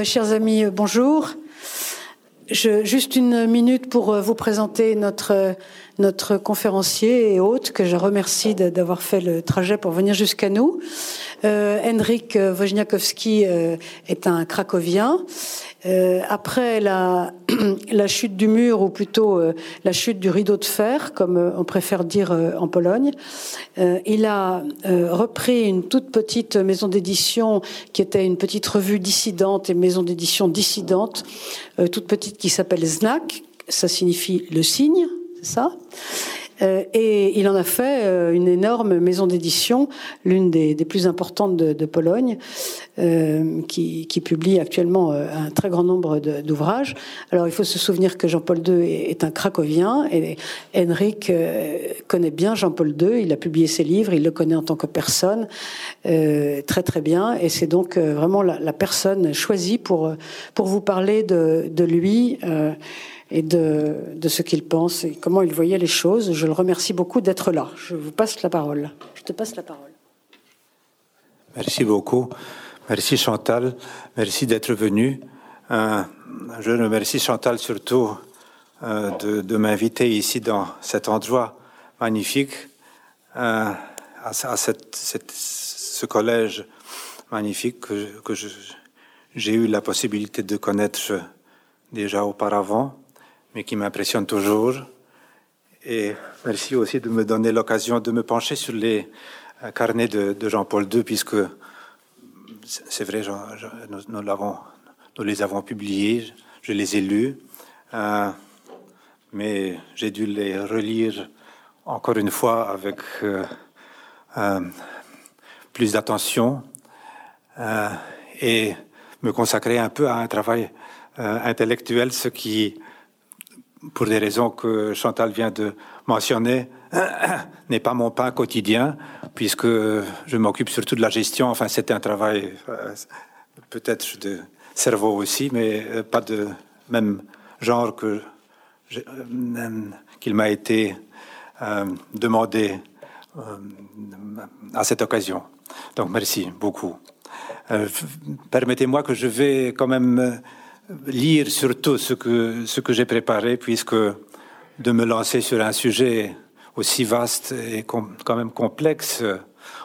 Euh, chers amis, euh, bonjour. Juste une minute pour euh, vous présenter notre, conférencier et hôte, que je remercie d'avoir fait le trajet pour venir jusqu'à nous. Henrik Wojniakowski est un cracovien euh, après la, la, chute du mur, ou plutôt euh, la chute du rideau de fer, comme euh, on préfère dire en Pologne, il a repris une toute petite maison d'édition qui était une petite revue dissidente et maison d'édition dissidente, toute petite qui s'appelle Znak, ça signifie le signe, c'est ça? euh, et il en a fait euh, une énorme maison d'édition, l'une des, plus importantes de, Pologne, euh, qui, publie actuellement un très grand nombre d'ouvrages. Alors il faut se souvenir que Jean-Paul II est, un cracovien et Henrik connaît bien Jean-Paul II. Il a publié ses livres, il le connaît en tant que personne très très bien. Et c'est donc vraiment la, personne choisie pour, pour vous parler de lui et de, ce qu'il pense et comment il voyait les choses. Je le remercie beaucoup d'être là. Je vous passe la parole. Je te passe la parole. Merci beaucoup. Merci Chantal. Merci d'être venu. Euh, je remercie Chantal surtout euh, de, m'inviter ici dans cet endroit magnifique, euh, à, ce collège magnifique que, que j'ai eu la possibilité de connaître déjà auparavant mais qui m'impressionne toujours. Et merci aussi de me donner l'occasion de me pencher sur les euh, carnets de, Jean-Paul II, puisque c'est vrai, nous, les avons publiés, je les ai lus, euh, mais j'ai dû les relire encore une fois avec euh, plus d'attention et me consacrer un peu à un travail intellectuel, ce qui pour des raisons que Chantal vient de mentionner, n'est pas mon pain quotidien, puisque je m'occupe surtout de la gestion. Enfin, c'est un travail euh, peut-être de cerveau aussi, mais euh, pas de même genre euh, qu'il m'a été demandé à cette occasion. Donc, merci beaucoup. Permettez-moi que je vais quand même lire surtout ce que, ce que j'ai préparé, puisque de me lancer sur un sujet aussi vaste et quand même complexe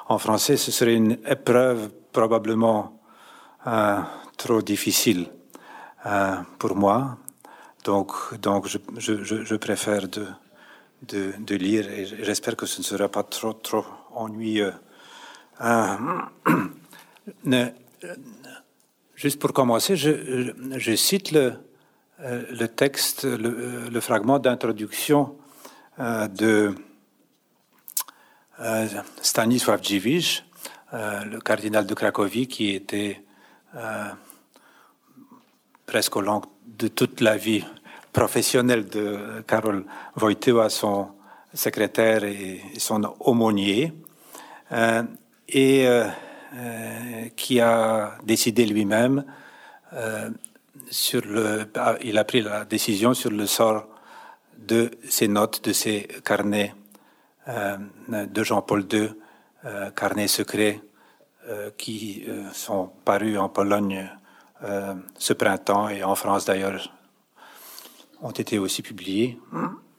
en français, ce serait une épreuve probablement euh, trop difficile euh, pour moi. Donc, donc je, je, préfère de, de, lire et j'espère que ce ne sera pas trop, trop ennuyeux. Euh, Juste pour commencer, je, cite le, euh, le, texte, le, le fragment d'introduction euh, de euh, Stanisław Dziwisz, euh, le cardinal de Cracovie, qui était euh, presque au long de toute la vie professionnelle de Karol Wojtyła, son secrétaire et, son aumônier. et euh, qui a décidé lui-même euh, sur le. Ah, il a pris la décision sur le sort de ses notes, de ses carnets euh, de Jean-Paul II, carnets secrets qui sont parus en Pologne ce printemps et en France d'ailleurs ont été aussi publiés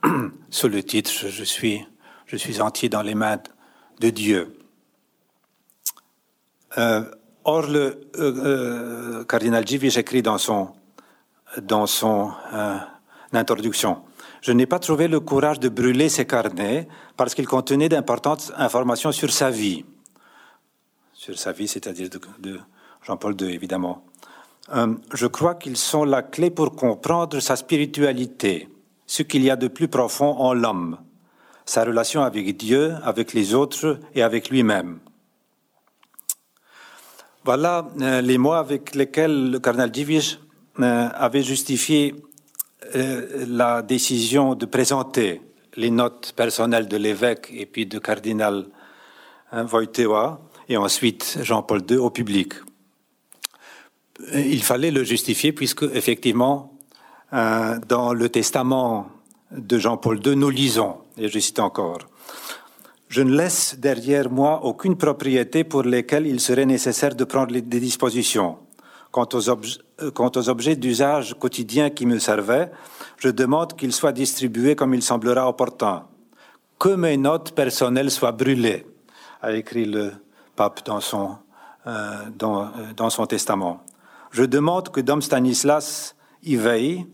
sous le titre Je suis, je suis entier dans les mains de Dieu. Euh, or, le euh, euh, cardinal Givish écrit dans son, dans son introduction Je n'ai pas trouvé le courage de brûler ces carnets parce qu'ils contenaient d'importantes informations sur sa vie. Sur sa vie, c'est-à-dire de Jean-Paul II, évidemment. je crois qu'ils sont la clé pour comprendre sa spiritualité, ce qu'il y a de plus profond en l'homme, sa relation avec Dieu, avec les autres et avec lui-même. Voilà euh, les mots avec lesquels le cardinal Divish euh, avait justifié euh, la décision de présenter les notes personnelles de l'évêque et puis du cardinal Wojtyła et ensuite Jean-Paul II au public. Il fallait le justifier puisque effectivement dans le testament de Jean-Paul II nous lisons et je cite encore je ne laisse derrière moi aucune propriété pour lesquelles il serait nécessaire de prendre des dispositions. Quant aux, euh, quant aux objets d'usage quotidien qui me servaient, je demande qu'ils soient distribués comme il semblera opportun. Que mes notes personnelles soient brûlées, a écrit le pape dans son, euh, euh, dans son testament. Je demande que Dom Stanislas y veille,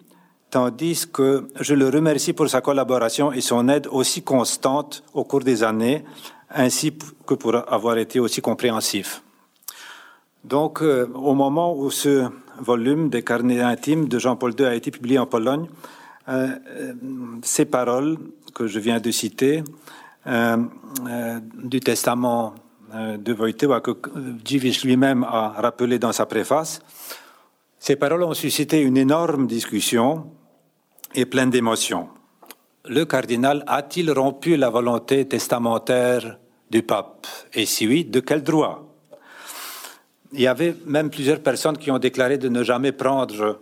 tandis que je le remercie pour sa collaboration et son aide aussi constante au cours des années, ainsi que pour avoir été aussi compréhensif. Donc, euh, au moment où ce volume des carnets intimes de Jean-Paul II a été publié en Pologne, euh, euh, ces paroles que je viens de citer du testament de Wojtyła que Dziwisz lui-même a rappelé dans sa préface, ces paroles ont suscité une énorme discussion et pleine d'émotions. Le cardinal a-t-il rompu la volonté testamentaire du pape? Et si oui, de quel droit? Il y avait même plusieurs personnes qui ont déclaré de ne jamais prendre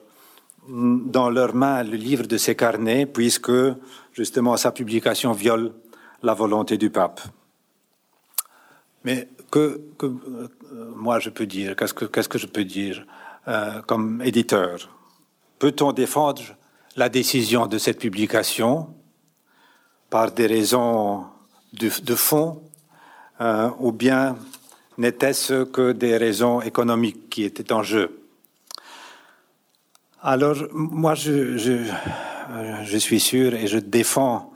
dans leurs mains le livre de ses carnets, puisque justement sa publication viole la volonté du pape. Mais que, euh, moi je peux dire Qu'est-ce que, qu'est-ce que je peux dire euh, comme éditeur? Peut-on défendre la décision de cette publication par des raisons de, fond euh, ou bien n'était-ce que des raisons économiques qui étaient en jeu Alors, moi, je, je, suis sûr et je défends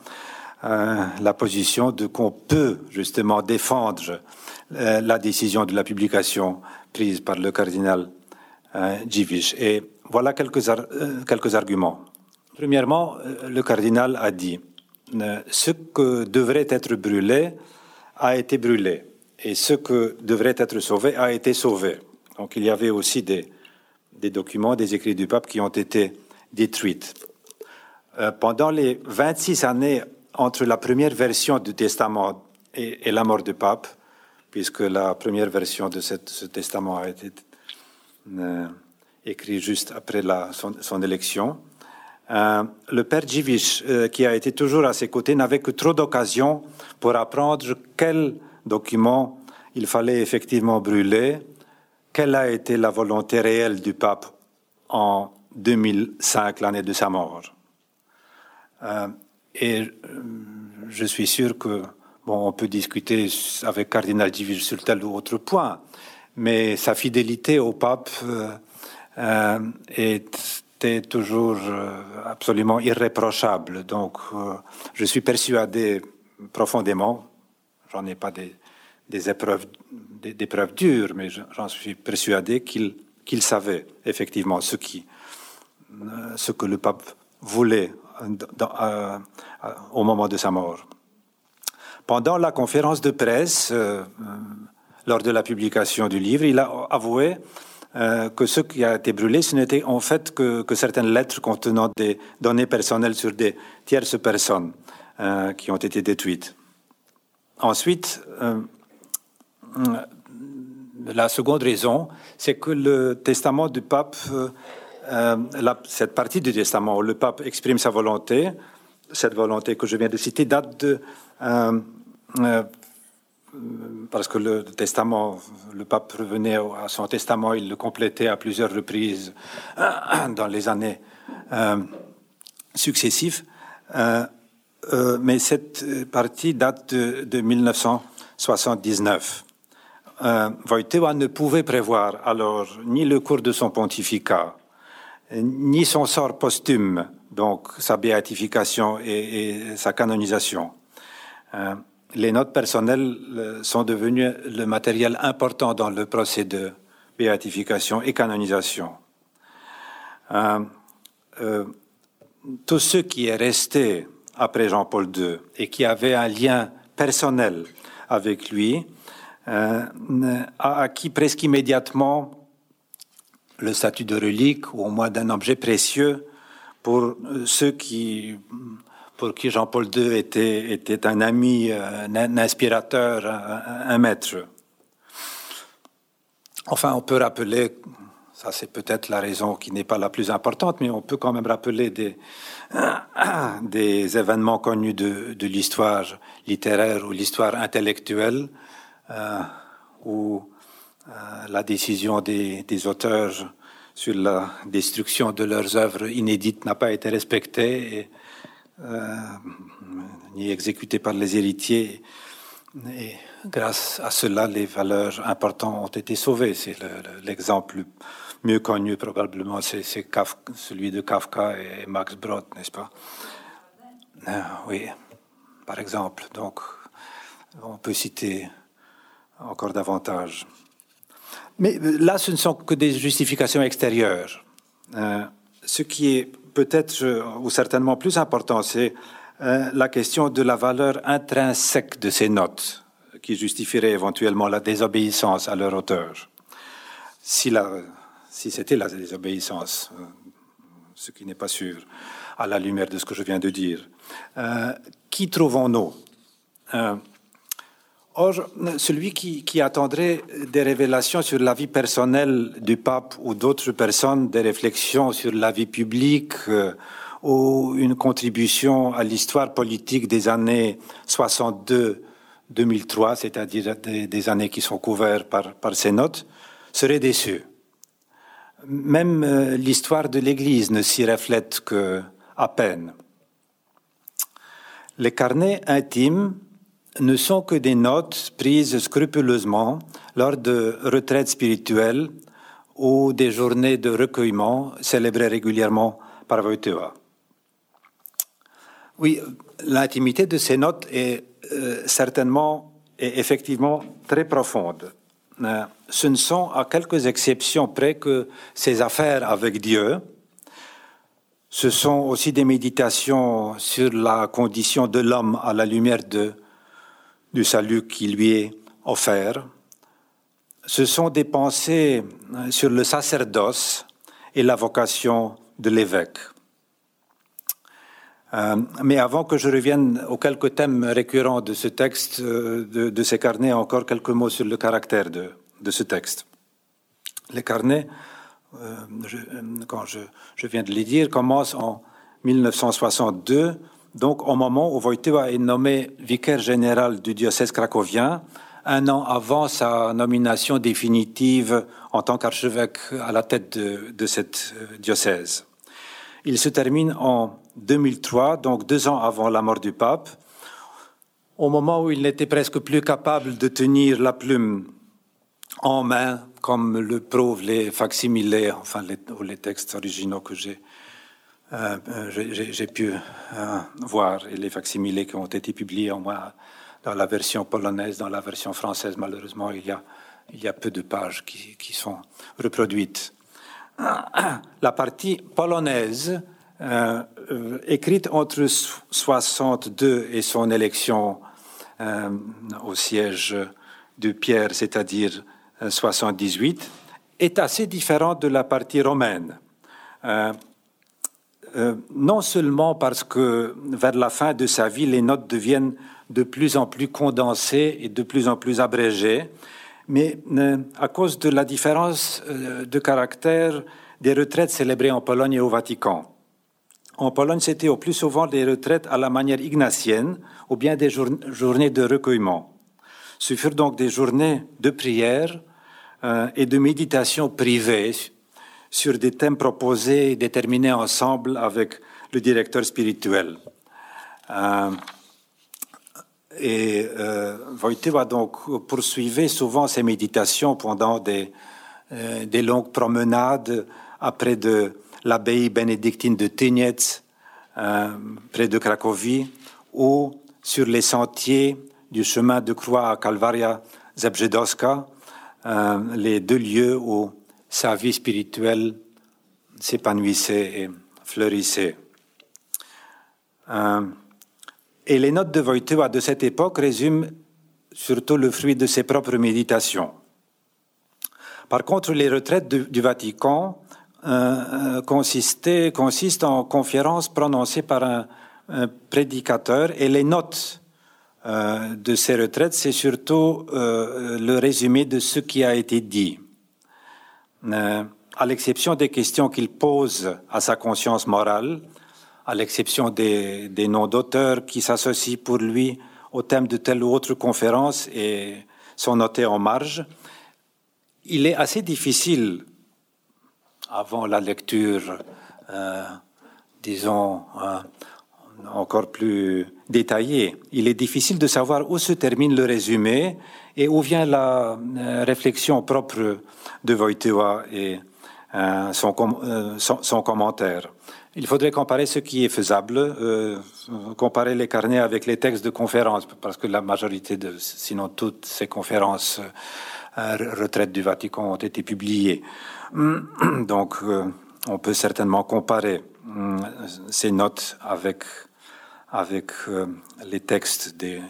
euh, la position de qu'on peut justement défendre euh, la décision de la publication prise par le cardinal euh, Et voilà quelques, euh, quelques arguments. Premièrement, euh, le cardinal a dit euh, ce que devrait être brûlé a été brûlé et ce que devrait être sauvé a été sauvé. Donc il y avait aussi des, documents, des écrits du pape qui ont été détruits. Euh, pendant les 26 années entre la première version du testament et, la mort du pape, puisque la première version de ce testament a été euh, écrit juste après son, élection. Euh, le père Djivish, euh, qui a été toujours à ses côtés, n'avait que trop d'occasions pour apprendre quel document il fallait effectivement brûler, quelle a été la volonté réelle du pape en 2005, l'année de sa mort. Euh, et euh, je suis sûr que Bon, on peut discuter avec Cardinal Divige sur tel ou autre point, mais sa fidélité au pape euh, toujours euh, absolument irréprochable. Donc, euh, je suis persuadé profondément, j'en ai pas des, des épreuves, des, preuves dures, mais j'en suis persuadé qu'il qu'il savait effectivement ce qui, euh, ce que le pape voulait au moment de sa mort. Pendant la conférence de presse, lors de la publication du livre, il a avoué euh, que ce qui a été brûlé, ce n'était en fait que, certaines lettres contenant des données personnelles sur des tierces personnes euh, qui ont été détruites. Ensuite, euh, la seconde raison, c'est que le testament du pape, cette partie du testament où le pape exprime sa volonté, cette volonté que je viens de citer, date de parce que le testament, le pape revenait à son testament, il le complétait à plusieurs reprises dans les années euh, successives. Euh, euh, mais cette partie date de, de 1979. Euh, Wojtyła ne pouvait prévoir alors ni le cours de son pontificat, ni son sort posthume, donc sa béatification et sa canonisation. Les notes personnelles euh, sont devenues le matériel important dans le procès de béatification et canonisation. Euh, euh, tout ce qui est resté après Jean-Paul II et qui avait un lien personnel avec lui a acquis presque immédiatement le statut de relique ou au moins d'un objet précieux pour ceux qui pour qui Jean-Paul II était, un ami, un inspirateur, un, maître. Enfin, on peut rappeler, ça c'est peut-être la raison qui n'est pas la plus importante, mais on peut quand même rappeler des, événements connus de, l'histoire littéraire ou l'histoire intellectuelle, euh, où euh, la décision des, auteurs sur la destruction de leurs œuvres inédites n'a pas été respectée, euh, ni exécutée par les héritiers. Et grâce à cela, les valeurs importantes ont été sauvées. C'est l'exemple le, mieux connu probablement, c'est celui de Kafka et Max Brod, n'est-ce pas? Euh, Oui, par exemple. Donc, on peut citer encore davantage. Mais là, ce ne sont que des justifications extérieures. Euh, ce qui est peut-être ou certainement plus important, c'est euh, la question de la valeur intrinsèque de ces notes, qui justifierait éventuellement la désobéissance à leur auteur. Si, c'était la désobéissance, euh, ce qui n'est pas sûr, à la lumière de ce que je viens de dire. qui trouvons-nous? Or, celui qui, attendrait des révélations sur la vie personnelle du pape ou d'autres personnes, des réflexions sur la vie publique euh, ou une contribution à l'histoire politique des années 62-2003, c'est-à-dire des, années qui sont couvertes par, par ces notes, serait déçu. Même euh, l'histoire de l'Église ne s'y reflète que à peine. Les carnets intimes ne sont que des notes prises scrupuleusement lors de retraites spirituelles ou des journées de recueillement célébrées régulièrement par Wojtyła. Oui, l'intimité de ces notes est euh, certainement et effectivement très profonde. Euh, ce ne sont à quelques exceptions près que ces affaires avec Dieu. Ce sont aussi des méditations sur la condition de l'homme à la lumière de du salut qui lui est offert. Ce sont des pensées sur le sacerdoce et la vocation de l'évêque. Euh, mais avant que je revienne aux quelques thèmes récurrents de ce texte, euh, de, ces carnets, encore quelques mots sur le caractère de, ce texte. Les carnets, euh, quand je, je, viens de les dire, commencent en 1962 donc au moment où Wojtyła est nommé vicaire général du diocèse cracovien, un an avant sa nomination définitive en tant qu'archevêque à la tête de, de cette euh, diocèse. Il se termine en 2003, donc deux ans avant la mort du pape, au moment où il n'était presque plus capable de tenir la plume en main, comme le prouvent les facsimilés, enfin les, les textes originaux que j'ai euh, euh, j'ai pu euh, voir les facsimilés qui ont été publiés en moins dans la version polonaise, dans la version française. Malheureusement, il y a, peu de pages qui sont reproduites. La partie polonaise, écrite entre 62 et son élection au siège de Pierre, c'est-à-dire 78, est assez différente de la partie romaine. Euh, non seulement parce que vers la fin de sa vie, les notes deviennent de plus en plus condensées et de plus en plus abrégées, mais euh, à cause de la différence euh, de caractère des retraites célébrées en Pologne et au Vatican. En Pologne, c'était au plus souvent des retraites à la manière ignatienne ou bien des journées de recueillement. Ce furent donc des journées de prière et de méditation privée sur des thèmes proposés et déterminés ensemble avec le directeur spirituel. Euh, et euh, Wojtyła donc poursuivait souvent ses méditations pendant des, euh, des longues promenades après de l'abbaye bénédictine de Tyniec, euh, près de Cracovie, ou sur les sentiers du chemin de croix à Kalvaria Zebrzydowska, les deux lieux où sa vie spirituelle s'épanouissait et fleurissait. Euh, et les notes de Wojtyła de cette époque résument surtout le fruit de ses propres méditations. Par contre, les retraites du Vatican euh, euh consistent en conférences prononcées par un, prédicateur et les notes de ces retraites, c'est surtout le résumé de ce qui a été dit. Euh, à l'exception des questions qu'il pose à sa conscience morale, à l'exception des, noms d'auteurs qui s'associent pour lui au thème de telle ou autre conférence et sont notés en marge, il est assez difficile avant la lecture, disons, encore plus détaillée, il est difficile de savoir où se termine le résumé et où vient la réflexion propre de Wojtyła et son, son, commentaire. Il faudrait comparer ce qui est faisable, euh, comparer les carnets avec les textes de conférences, parce que la majorité, de, sinon toutes ces conférences euh, retraites du Vatican ont été publiées. Donc, euh, on peut certainement comparer euh, ces notes avec, avec euh, les textes des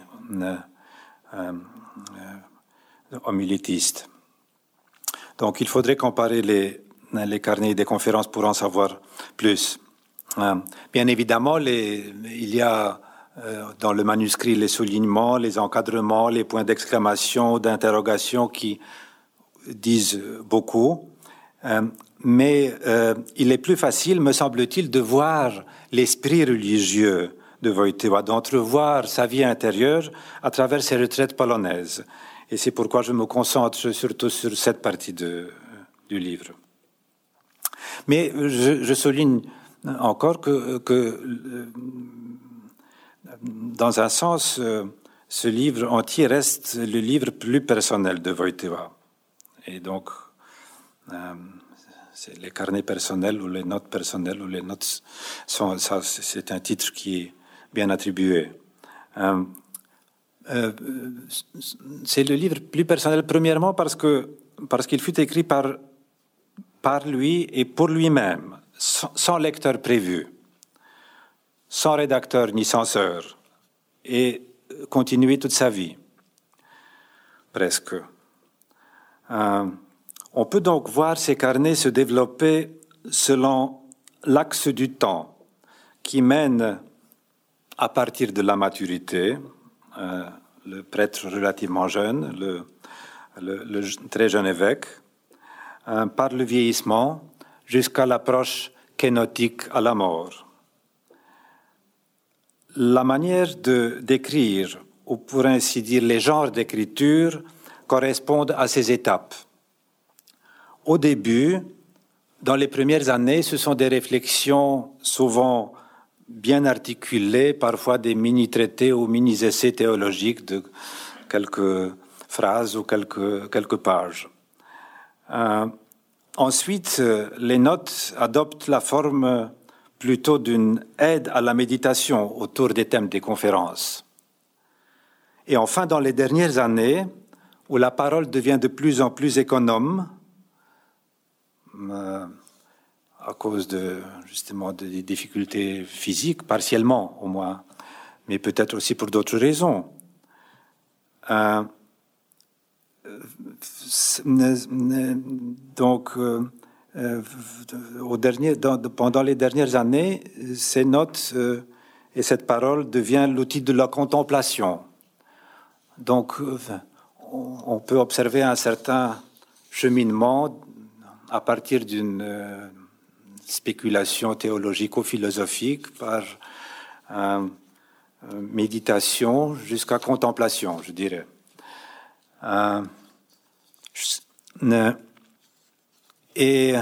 homilétistes. Donc, il faudrait comparer les, carnets des conférences pour en savoir plus. Euh, bien évidemment, il y a euh, dans le manuscrit les soulignements, les encadrements, les points d'exclamation, d'interrogation qui disent beaucoup. Euh, mais il est plus facile, me semble-t-il, de voir l'esprit religieux de Wojtyła, d'entrevoir sa vie intérieure à travers ses retraites polonaises. Et c'est pourquoi je me concentre surtout sur cette partie de, du livre. Mais je, souligne encore que, que, dans un sens, ce livre entier reste le livre plus personnel de Wojtyła. Et donc, euh, c'est les carnets personnels ou les notes personnelles ou les notes sont, ça, c'est un titre qui est bien attribué. Euh, euh, c'est le livre plus personnel, premièrement parce que parce qu'il fut écrit par par lui et pour lui-même sans lecteur prévu, sans rédacteur ni censeur, et continuer toute sa vie, presque. Euh, on peut donc voir ces carnets se développer selon l'axe du temps qui mène à partir de la maturité, euh, le prêtre relativement jeune, le, très jeune évêque, euh, par le vieillissement, jusqu'à l'approche kénotique à la mort. La manière de d'écrire, ou pour ainsi dire les genres d'écriture, correspondent à ces étapes. Au début, dans les premières années, ce sont des réflexions souvent bien articulées, parfois des mini-traités ou mini-essais théologiques de quelques phrases ou quelques, quelques pages. Euh, Ensuite, les notes adoptent la forme plutôt d'une aide à la méditation autour des thèmes des conférences. Et enfin, dans les dernières années, où la parole devient de plus en plus économe, euh, à cause de justement des difficultés physiques, partiellement au moins, mais peut-être aussi pour d'autres raisons. Euh, donc, euh, euh, au dernier, pendant les dernières années, ces notes et cette parole devient l'outil de la contemplation. Donc, on, peut observer un certain cheminement à partir d'une spéculation théologico-philosophique par méditation jusqu'à contemplation, je dirais. Et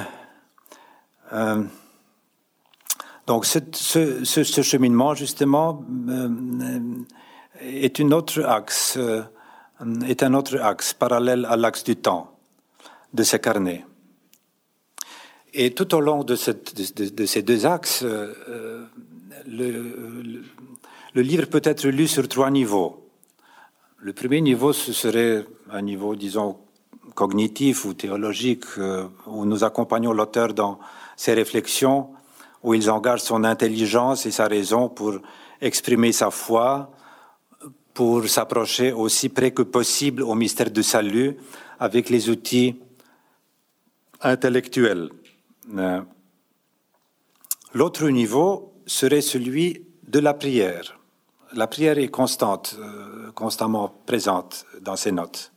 euh, donc ce, cheminement justement euh, est euh, est un autre axe parallèle à l'axe du temps de ces carnets. Et tout au long de, cette, de, ces deux axes, le, le, livre peut être lu sur trois niveaux. Le premier niveau, ce serait un niveau, disons, cognitif ou théologique, euh, où nous accompagnons l'auteur dans ses réflexions, où il engage son intelligence et sa raison pour exprimer sa foi, pour s'approcher aussi près que possible au mystère du salut avec les outils intellectuels. Euh, l'autre niveau serait celui de la prière. La prière est constante, euh, constamment présente dans ses notes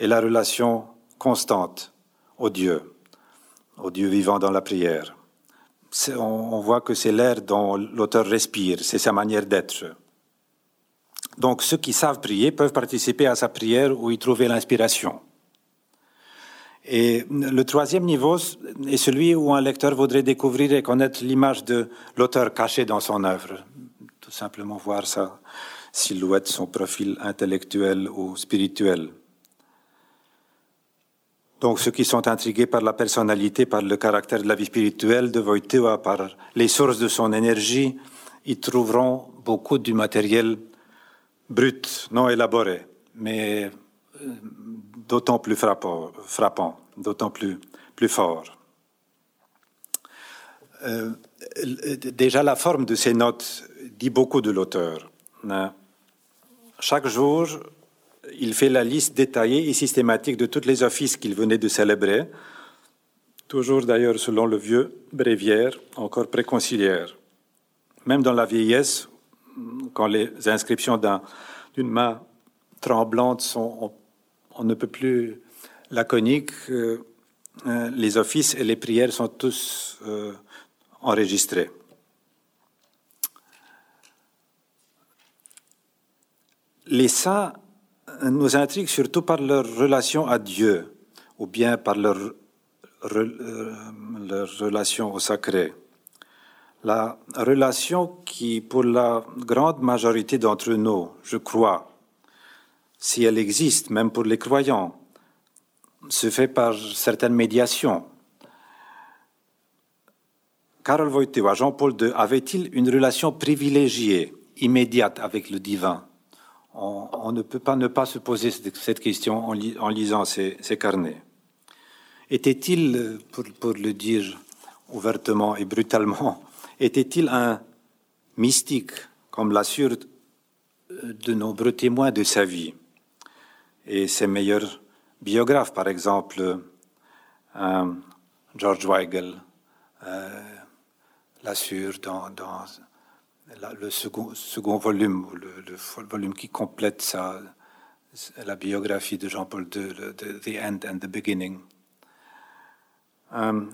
et la relation constante au Dieu, au Dieu vivant dans la prière. On, voit que c'est l'air dont l'auteur respire, c'est sa manière d'être. Donc ceux qui savent prier peuvent participer à sa prière ou y trouver l'inspiration. Et le troisième niveau est celui où un lecteur voudrait découvrir et connaître l'image de l'auteur caché dans son œuvre. Tout simplement voir sa silhouette, son profil intellectuel ou spirituel. Donc ceux qui sont intrigués par la personnalité, par le caractère de la vie spirituelle de Wojtyła, par les sources de son énergie, y trouveront beaucoup du matériel brut, non élaboré, mais euh, d'autant plus frappant, frappant d'autant plus, plus fort. Euh, déjà la forme de ces notes dit beaucoup de l'auteur. Hein. Chaque jour, il fait la liste détaillée et systématique de tous les offices qu'il venait de célébrer, toujours d'ailleurs selon le vieux bréviaire, encore préconciliaire. Même dans la vieillesse, quand les inscriptions d'une main tremblante sont, on, ne peut plus laconiques, euh, euh, les offices et les prières sont tous euh, enregistrés. Les saints nous intriguent surtout par leur relation à Dieu ou bien par leur relation au sacré. La relation qui, pour la grande majorité d'entre nous, je crois, si elle existe, même pour les croyants, se fait par certaines médiations. Karol Wojtyła, Jean-Paul II, avait-il une relation privilégiée, immédiate avec le divin? On, ne peut pas ne pas se poser cette question en, lisant ces, carnets. Était-il, pour, le dire ouvertement et brutalement, était-il un mystique, comme l'assurent de nombreux témoins de sa vie? Et ses meilleurs biographes, par exemple euh, George Weigel, euh, l'assure dans, le second, volume, le, le, volume qui complète sa, la biographie de Jean-Paul II, The End and the Beginning. Euh,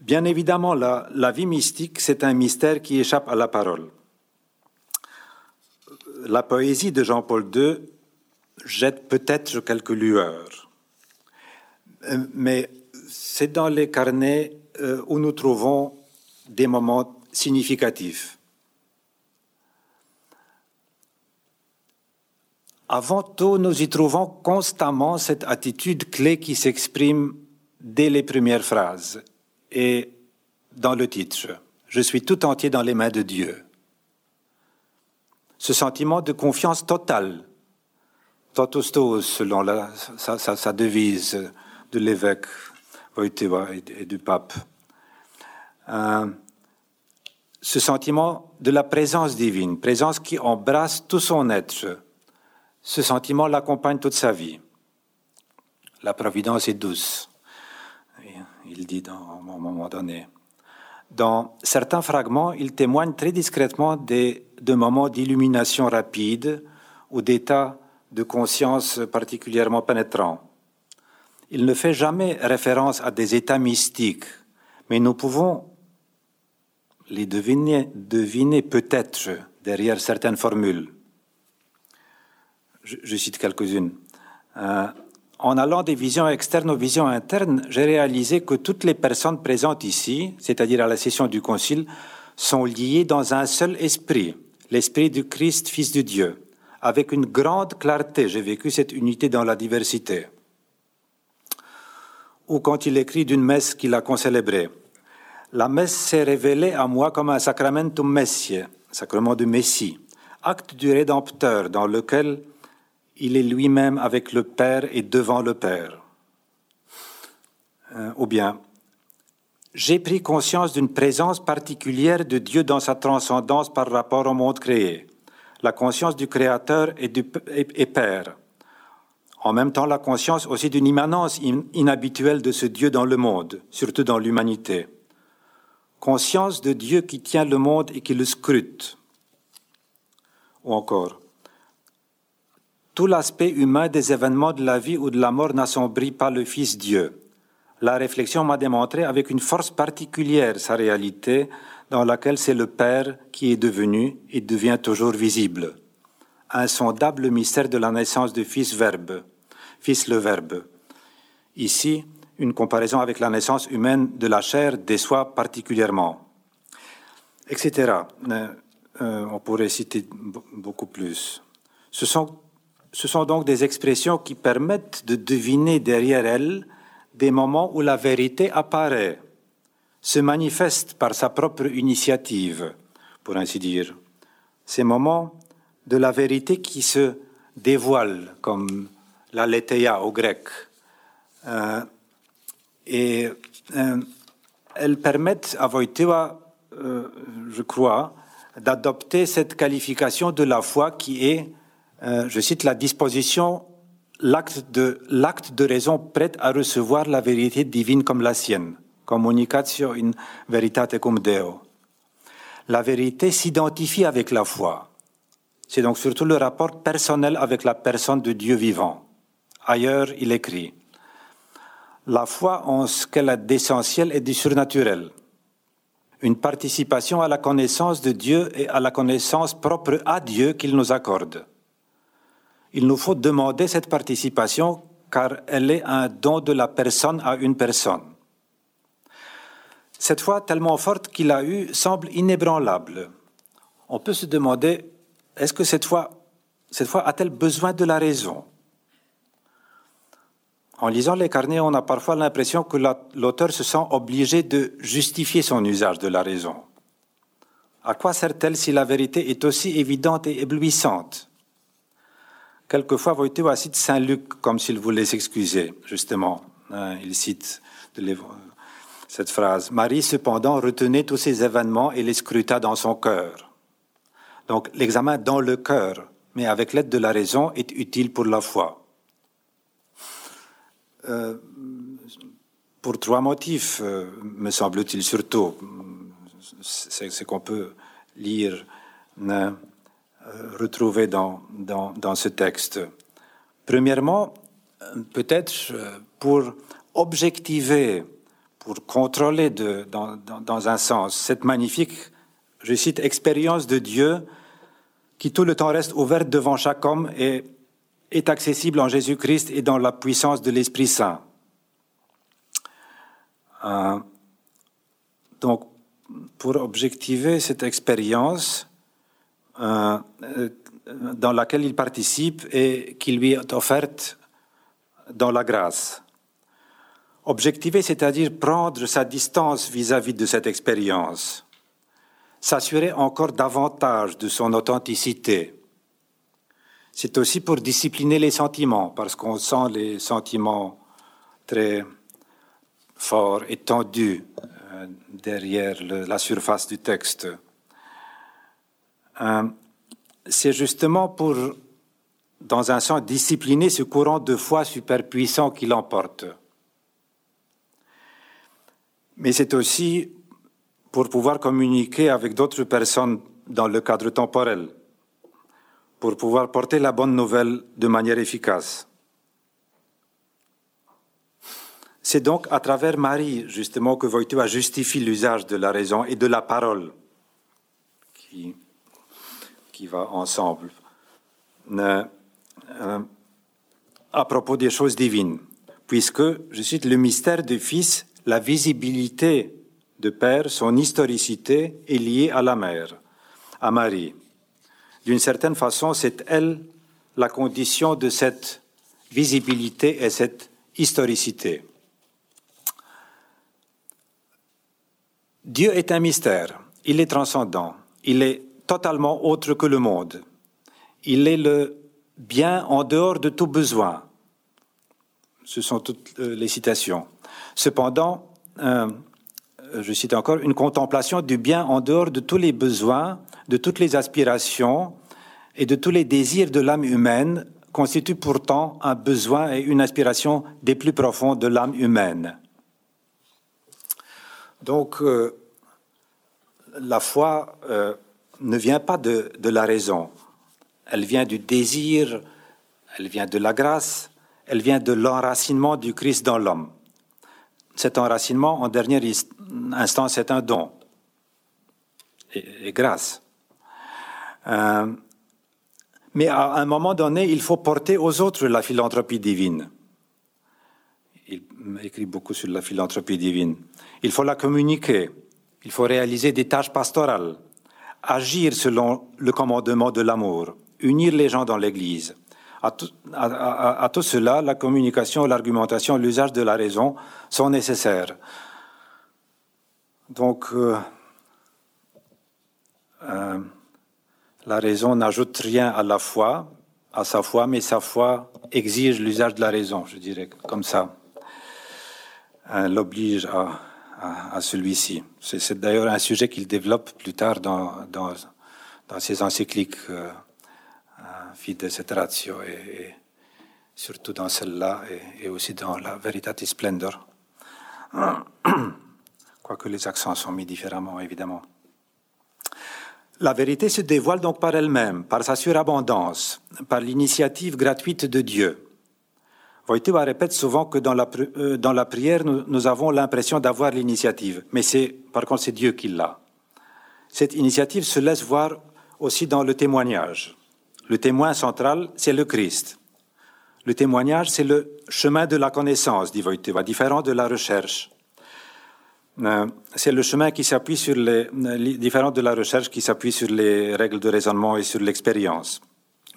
bien évidemment, la, la vie mystique, c'est un mystère qui échappe à la parole. La poésie de Jean-Paul II jette peut-être quelques lueurs, euh, mais c'est dans les carnets euh, où nous trouvons des moments significatifs. Avant tout, nous y trouvons constamment cette attitude clé qui s'exprime dès les premières phrases et dans le titre. Je suis tout entier dans les mains de Dieu. Ce sentiment de confiance totale totus selon la, sa, devise de l'évêque et du pape. Euh, ce sentiment de la présence divine, présence qui embrasse tout son être, ce sentiment l'accompagne toute sa vie. La providence est douce, il dit à un moment donné. Dans certains fragments, il témoigne très discrètement de moments d'illumination rapide ou d'états de conscience particulièrement pénétrant. Il ne fait jamais référence à des états mystiques, mais nous pouvons les deviner, peut-être derrière certaines formules. Je, cite quelques-unes. Euh, en allant des visions externes aux visions internes, j'ai réalisé que toutes les personnes présentes ici, c'est-à-dire à la session du Concile, sont liées dans un seul esprit, l'esprit du Christ, Fils de Dieu avec une grande clarté. J'ai vécu cette unité dans la diversité. Ou quand il écrit d'une messe qu'il a concélébrée. La messe s'est révélée à moi comme un sacramentum messie, sacrement du Messie, acte du Rédempteur dans lequel il est lui-même avec le Père et devant le Père. Euh, ou bien, j'ai pris conscience d'une présence particulière de Dieu dans sa transcendance par rapport au monde créé la conscience du Créateur et, du, Père. En même temps, la conscience aussi d'une immanence inhabituelle de ce Dieu dans le monde, surtout dans l'humanité. Conscience de Dieu qui tient le monde et qui le scrute. Ou encore, tout l'aspect humain des événements de la vie ou de la mort n'assombrit pas le Fils Dieu. La réflexion m'a démontré avec une force particulière sa réalité, dans laquelle c'est le Père qui est devenu et devient toujours visible. Insondable mystère de la naissance du Fils Verbe, Fils le Verbe. Ici, une comparaison avec la naissance humaine de la chair déçoit particulièrement, etc. Euh, on pourrait citer beaucoup plus. Ce sont donc des expressions qui permettent de deviner derrière elles des moments où la vérité apparaît, se manifeste par sa propre initiative, pour ainsi dire. Ces moments de la vérité qui se dévoilent, comme la letheia au grec. Euh, et euh, elles permettent à Wojtyła, euh, je crois, d'adopter cette qualification de la foi qui est, je cite, la disposition, l'acte de, l'acte de raison prête à recevoir la vérité divine comme la sienne. Communicatio in veritate cum Deo. La vérité s'identifie avec la foi. C'est donc surtout le rapport personnel avec la personne de Dieu vivant. Ailleurs, il écrit La foi en ce qu'elle a d'essentiel et de surnaturel une participation à la connaissance de Dieu et à la connaissance propre à Dieu qu'il nous accorde. Il nous faut demander cette participation car elle est un don de la personne à une personne. Cette foi tellement forte qu'il a eue semble inébranlable. On peut se demander, est-ce que cette foi, a-t-elle besoin de la raison? En lisant les carnets, on a parfois l'impression que l'auteur se sent obligé de justifier son usage de la raison. À quoi sert-elle si la vérité est aussi évidente et éblouissante? Quelquefois, Wojtyła cite Saint Luc comme s'il voulait s'excuser, justement. Hein, il cite cette phrase. Marie, cependant, retenait tous ces événements et les scruta dans son cœur. Donc, l'examen dans le cœur, mais avec l'aide de la raison, est utile pour la foi. Euh, pour trois motifs, euh, me semble-t-il surtout. C'est ce qu'on peut lire, euh, retrouver dans, dans, dans, ce texte. Premièrement, peut-être pour objectiver, pour contrôler de, dans, dans, un sens cette magnifique, je cite, expérience de Dieu qui tout le temps reste ouverte devant chaque homme et est accessible en Jésus-Christ et dans la puissance de l'Esprit Saint. Euh, donc, pour objectiver cette expérience euh, dans laquelle il participe et qui lui est offerte dans la grâce. Objectiver, c'est-à-dire prendre sa distance vis-à-vis -vis de cette expérience, s'assurer encore davantage de son authenticité, c'est aussi pour discipliner les sentiments, parce qu'on sent les sentiments très forts et tendus euh, derrière la surface du texte. Euh, c'est justement pour, dans un sens, discipliner ce courant de foi super puissant qui l'emporte. Mais c'est aussi pour pouvoir communiquer avec d'autres personnes dans le cadre temporel pour pouvoir porter la bonne nouvelle de manière efficace. C'est donc à travers Marie, justement, que Wojtyła justifie l'usage de la raison et de la parole qui, qui va ensemble. Euh, à propos des choses divines, puisque, je cite, le mystère du Fils, la visibilité de Père, son historicité est liée à la mère, à Marie. D'une certaine façon, c'est elle la condition de cette visibilité et cette historicité. Dieu est un mystère, il est transcendant, il est totalement autre que le monde. Il est le bien en dehors de tout besoin. Ce sont toutes euh, les citations. Cependant, euh, je cite encore, une contemplation du bien en dehors de tous les besoins, de toutes les aspirations et de tous les désirs de l'âme humaine constitue pourtant un besoin et une aspiration des plus profonds de l'âme humaine. Donc, euh, la foi euh, ne vient pas de, de, la raison, elle vient du désir, elle vient de la grâce, elle vient de l'enracinement du Christ dans l'homme. Cet enracinement, en dernière instance, est un don et, grâce. Euh, mais à un moment donné, il faut porter aux autres la philanthropie divine. Il écrit beaucoup sur la philanthropie divine. Il faut la communiquer. Il faut réaliser des tâches pastorales. Agir selon le commandement de l'amour. Unir les gens dans l'Église. À tout, cela, la communication, l'argumentation, l'usage de la raison sont nécessaires. Donc, euh, euh, la raison n'ajoute rien à la foi, à sa foi, mais sa foi exige l'usage de la raison, je dirais, comme ça. Elle l'oblige à, celui-ci. C'est d'ailleurs un sujet qu'il développe plus tard dans, dans, ses encycliques euh, Fides et Ratio, et, surtout dans celle-là, et, aussi dans la Veritatis Splendor. Quoique les accents sont mis différemment, évidemment. La vérité se dévoile donc par elle-même, par sa surabondance, par l'initiative gratuite de Dieu. Wojtyła répète souvent que dans la, euh, dans la prière, nous, nous avons l'impression d'avoir l'initiative, mais c'est, par contre, c'est Dieu qui l'a. Cette initiative se laisse voir aussi dans le témoignage. Le témoin central, c'est le Christ. Le témoignage, c'est le chemin de la connaissance, dit Wojtyła, différent de la recherche. Euh, c'est le chemin qui s'appuie sur les, différents de la recherche qui s'appuie sur les règles de raisonnement et sur l'expérience.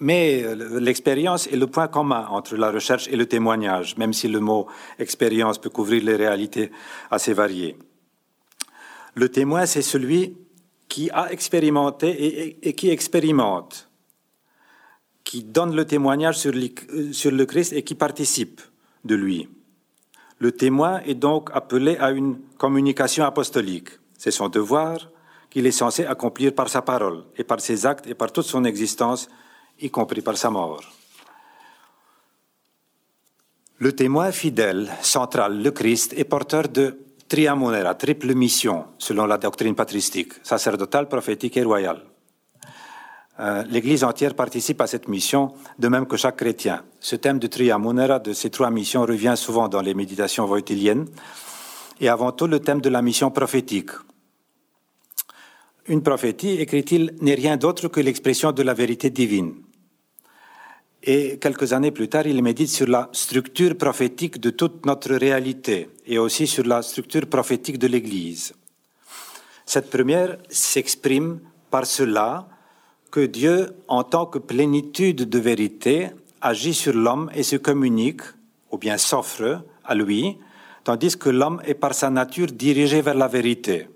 Mais euh, l'expérience est le point commun entre la recherche et le témoignage, même si le mot expérience peut couvrir les réalités assez variées. Le témoin, c'est celui qui a expérimenté et, qui expérimente, qui donne le témoignage sur le Christ et qui participe de lui. Le témoin est donc appelé à une communication apostolique. C'est son devoir qu'il est censé accomplir par sa parole et par ses actes et par toute son existence, y compris par sa mort. Le témoin fidèle, central, le Christ, est porteur de triamonera, triple mission, selon la doctrine patristique, sacerdotale, prophétique et royale. Euh, L'Église entière participe à cette mission, de même que chaque chrétien. Ce thème de Tria Munera, de ces trois missions, revient souvent dans les méditations voitiliennes, et avant tout le thème de la mission prophétique. Une prophétie, écrit-il, n'est rien d'autre que l'expression de la vérité divine. Et quelques années plus tard, il médite sur la structure prophétique de toute notre réalité et aussi sur la structure prophétique de l'Église. Cette première s'exprime par cela que Dieu, en tant que plénitude de vérité, agit sur l'homme et se communique, ou bien s'offre à lui, tandis que l'homme est par sa nature dirigé vers la vérité.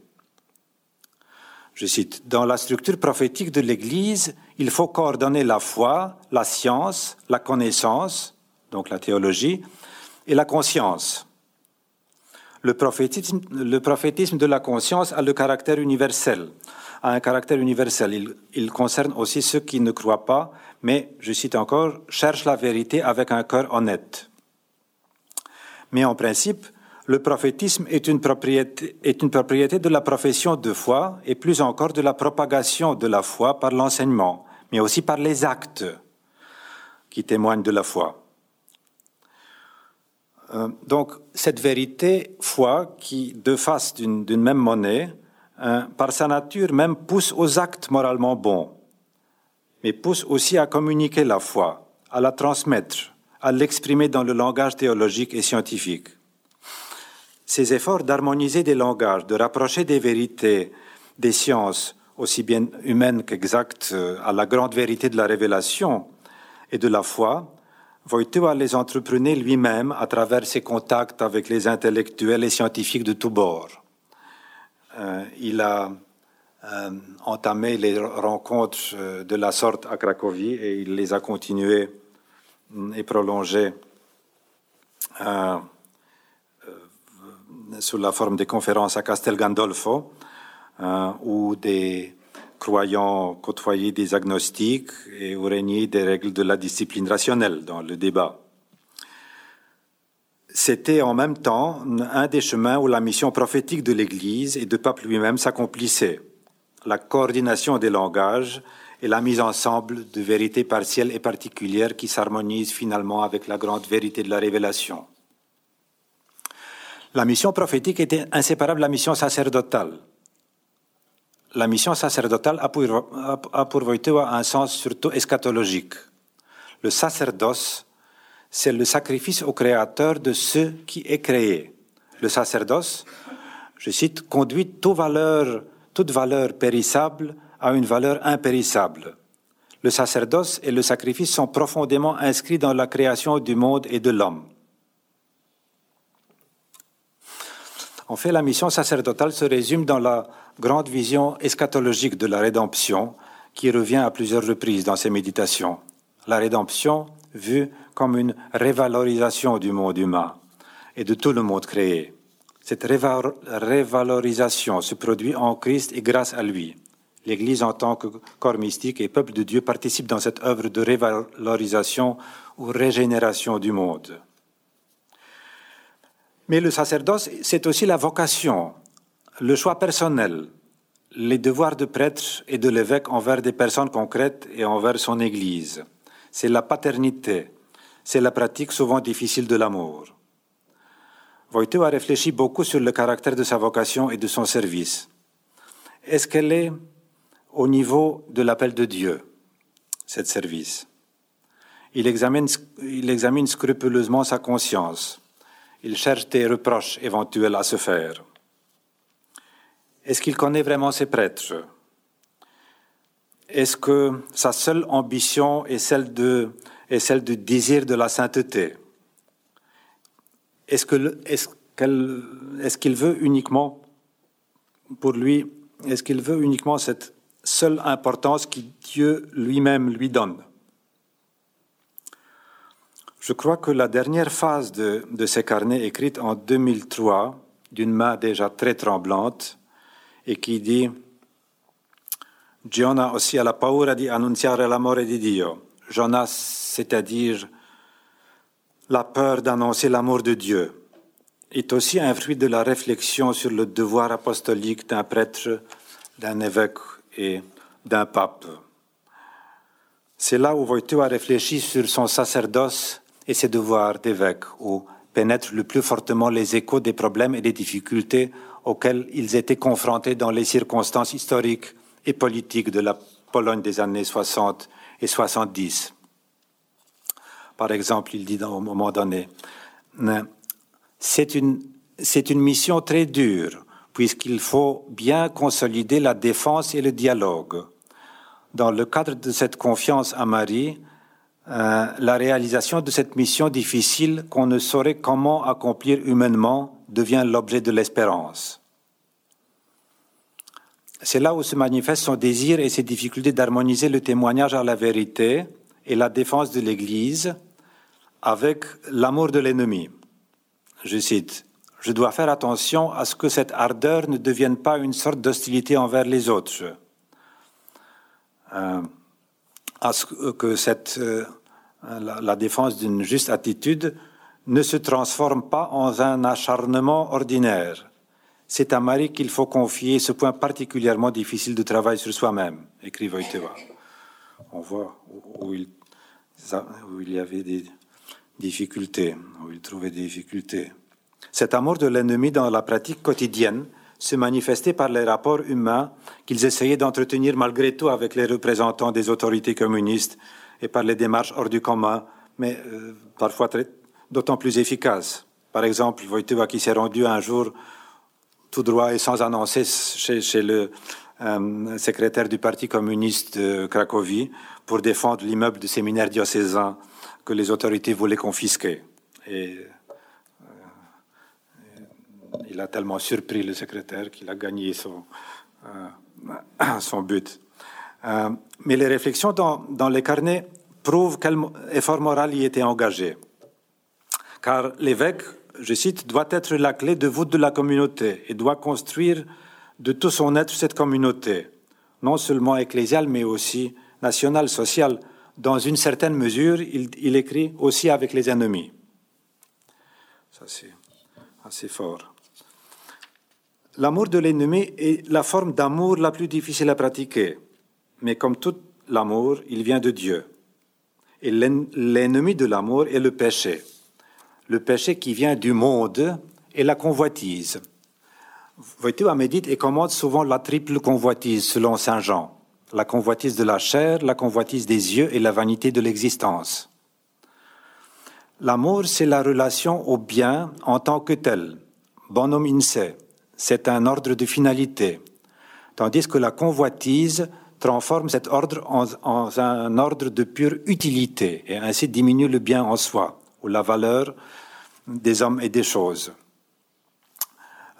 Je cite, Dans la structure prophétique de l'Église, il faut coordonner la foi, la science, la connaissance, donc la théologie, et la conscience. Le prophétisme, le prophétisme de la conscience a le caractère universel a un caractère universel. Il, concerne aussi ceux qui ne croient pas, mais, je cite encore, cherchent la vérité avec un cœur honnête. Mais en principe, le prophétisme est une, propriété, est une propriété de la profession de foi et plus encore de la propagation de la foi par l'enseignement, mais aussi par les actes qui témoignent de la foi. Euh, donc, cette vérité, foi, qui, deux faces d'une même monnaie, Hein, par sa nature même, pousse aux actes moralement bons, mais pousse aussi à communiquer la foi, à la transmettre, à l'exprimer dans le langage théologique et scientifique. Ces efforts d'harmoniser des langages, de rapprocher des vérités, des sciences, aussi bien humaines qu'exactes, euh, à la grande vérité de la révélation et de la foi, Wojtyła les entreprenait lui-même à travers ses contacts avec les intellectuels et scientifiques de tous bords. Euh, il a euh, entamé les rencontres euh, de la sorte à Cracovie et il les a continuées et prolongées sous la forme des conférences à Castel Gandolfo, où des croyants côtoyaient des agnostiques et où régnaient des règles de la discipline rationnelle dans le débat c'était en même temps un des chemins où la mission prophétique de l'Église et de pape lui-même s'accomplissait. La coordination des langages et la mise ensemble de vérités partielles et particulières qui s'harmonisent finalement avec la grande vérité de la révélation. La mission prophétique était inséparable de la mission sacerdotale. La mission sacerdotale a pour, a un sens surtout eschatologique. Le sacerdoce c'est le sacrifice au Créateur de ce qui est créé. Le sacerdoce, je cite, conduit toute valeur, périssable à une valeur impérissable. Le sacerdoce et le sacrifice sont profondément inscrits dans la création du monde et de l'homme. En fait, la mission sacerdotale se résume dans la grande vision eschatologique de la rédemption qui revient à plusieurs reprises dans ses méditations. La rédemption vue comme une révalorisation du monde humain et de tout le monde créé. Cette révalorisation se produit en Christ et grâce à lui. L'Église en tant que corps mystique et peuple de Dieu participe dans cette œuvre de révalorisation ou régénération du monde. Mais le sacerdoce, c'est aussi la vocation, le choix personnel, les devoirs de prêtre et de l'évêque envers des personnes concrètes et envers son Église. C'est la paternité, c'est la pratique souvent difficile de l'amour. Voito a réfléchi beaucoup sur le caractère de sa vocation et de son service. Est-ce qu'elle est au niveau de l'appel de Dieu, cette service? Il examine scrupuleusement sa conscience. Il cherche des reproches éventuels à se faire. Est-ce qu'il connaît vraiment ses prêtres? Est-ce que sa seule ambition est celle, de, est celle du désir de la sainteté Est-ce qu'il est veut uniquement, pour lui, est-ce qu'il veut uniquement cette seule importance que Dieu lui-même lui donne? Je crois que la dernière phase de, de ces carnets, écrite en 2003, d'une main déjà très tremblante, e chi di Giona, ossia la paura di annunziare l'amore di Dio. Jonas, c'est-à-dire la peur d'annoncer l'amour de Dieu, est aussi un fruit de la réflexion sur le devoir apostolique d'un prêtre, d'un évêque et d'un pape. C'est là où Voitu a réfléchi sur son sacerdoce et ses devoirs d'évêque, où pénètrent le plus fortement les échos des problèmes et des difficultés auxquels ils étaient confrontés dans les circonstances historiques et politiques de la Pologne des années 60 et 70. Par exemple, il dit dans, un moment donné, c'est une, c'est une mission très dure, puisqu'il faut bien consolider la défense et le dialogue. Dans le cadre de cette confiance à Marie, euh, la réalisation de cette mission difficile qu'on ne saurait comment accomplir humainement devient l'objet de l'espérance. C'est là où se manifeste son désir et ses difficultés d'harmoniser le témoignage à la vérité et la défense de l'Église avec l'amour de l'ennemi. Je cite, Je dois faire attention à ce que cette ardeur ne devienne pas une sorte d'hostilité envers les autres, euh, à ce que cette, euh, la, la défense d'une juste attitude ne se transforme pas en un acharnement ordinaire. C'est à Marie qu'il faut confier ce point particulièrement difficile de travail sur soi-même, écrit Wojtyła. On voit où il, y avait des difficultés, où il trouvait des difficultés. Cet amour de l'ennemi dans la pratique quotidienne se manifestait par les rapports humains qu'ils essayaient d'entretenir malgré tout avec les représentants des autorités communistes et par les démarches hors du commun, mais euh, parfois d'autant plus efficaces. Par exemple, Wojtyła qui s'est rendu un jour tout droit et sans annoncer chez, le euh, secrétaire du Parti communiste de Cracovie pour défendre l'immeuble du séminaire diocésain que les autorités voulaient confisquer. Et euh, il a tellement surpris le secrétaire qu'il a gagné son, euh, son but. Mais les réflexions dans, dans les carnets prouvent quel effort moral y était engagé. Car l'évêque, je cite, doit être la clé de voûte de la communauté et doit construire de tout son être cette communauté, non seulement ecclésiale, mais aussi nationale, sociale. Dans une certaine mesure, il, écrit aussi avec les ennemis. Ça, c'est assez fort. L'amour de l'ennemi est la forme d'amour la plus difficile à pratiquer. Mais comme tout l'amour, il vient de Dieu. Et l'ennemi de l'amour est le péché. Le péché qui vient du monde est la convoitise. Voici à médite et commande souvent la triple convoitise selon Saint Jean. La convoitise de la chair, la convoitise des yeux et la vanité de l'existence. L'amour, c'est la relation au bien en tant que tel. Bonum in. C'est un ordre de finalité. Tandis que la convoitise transforme cet ordre en, un ordre de pure utilité et ainsi diminue le bien en soi ou la valeur des hommes et des choses.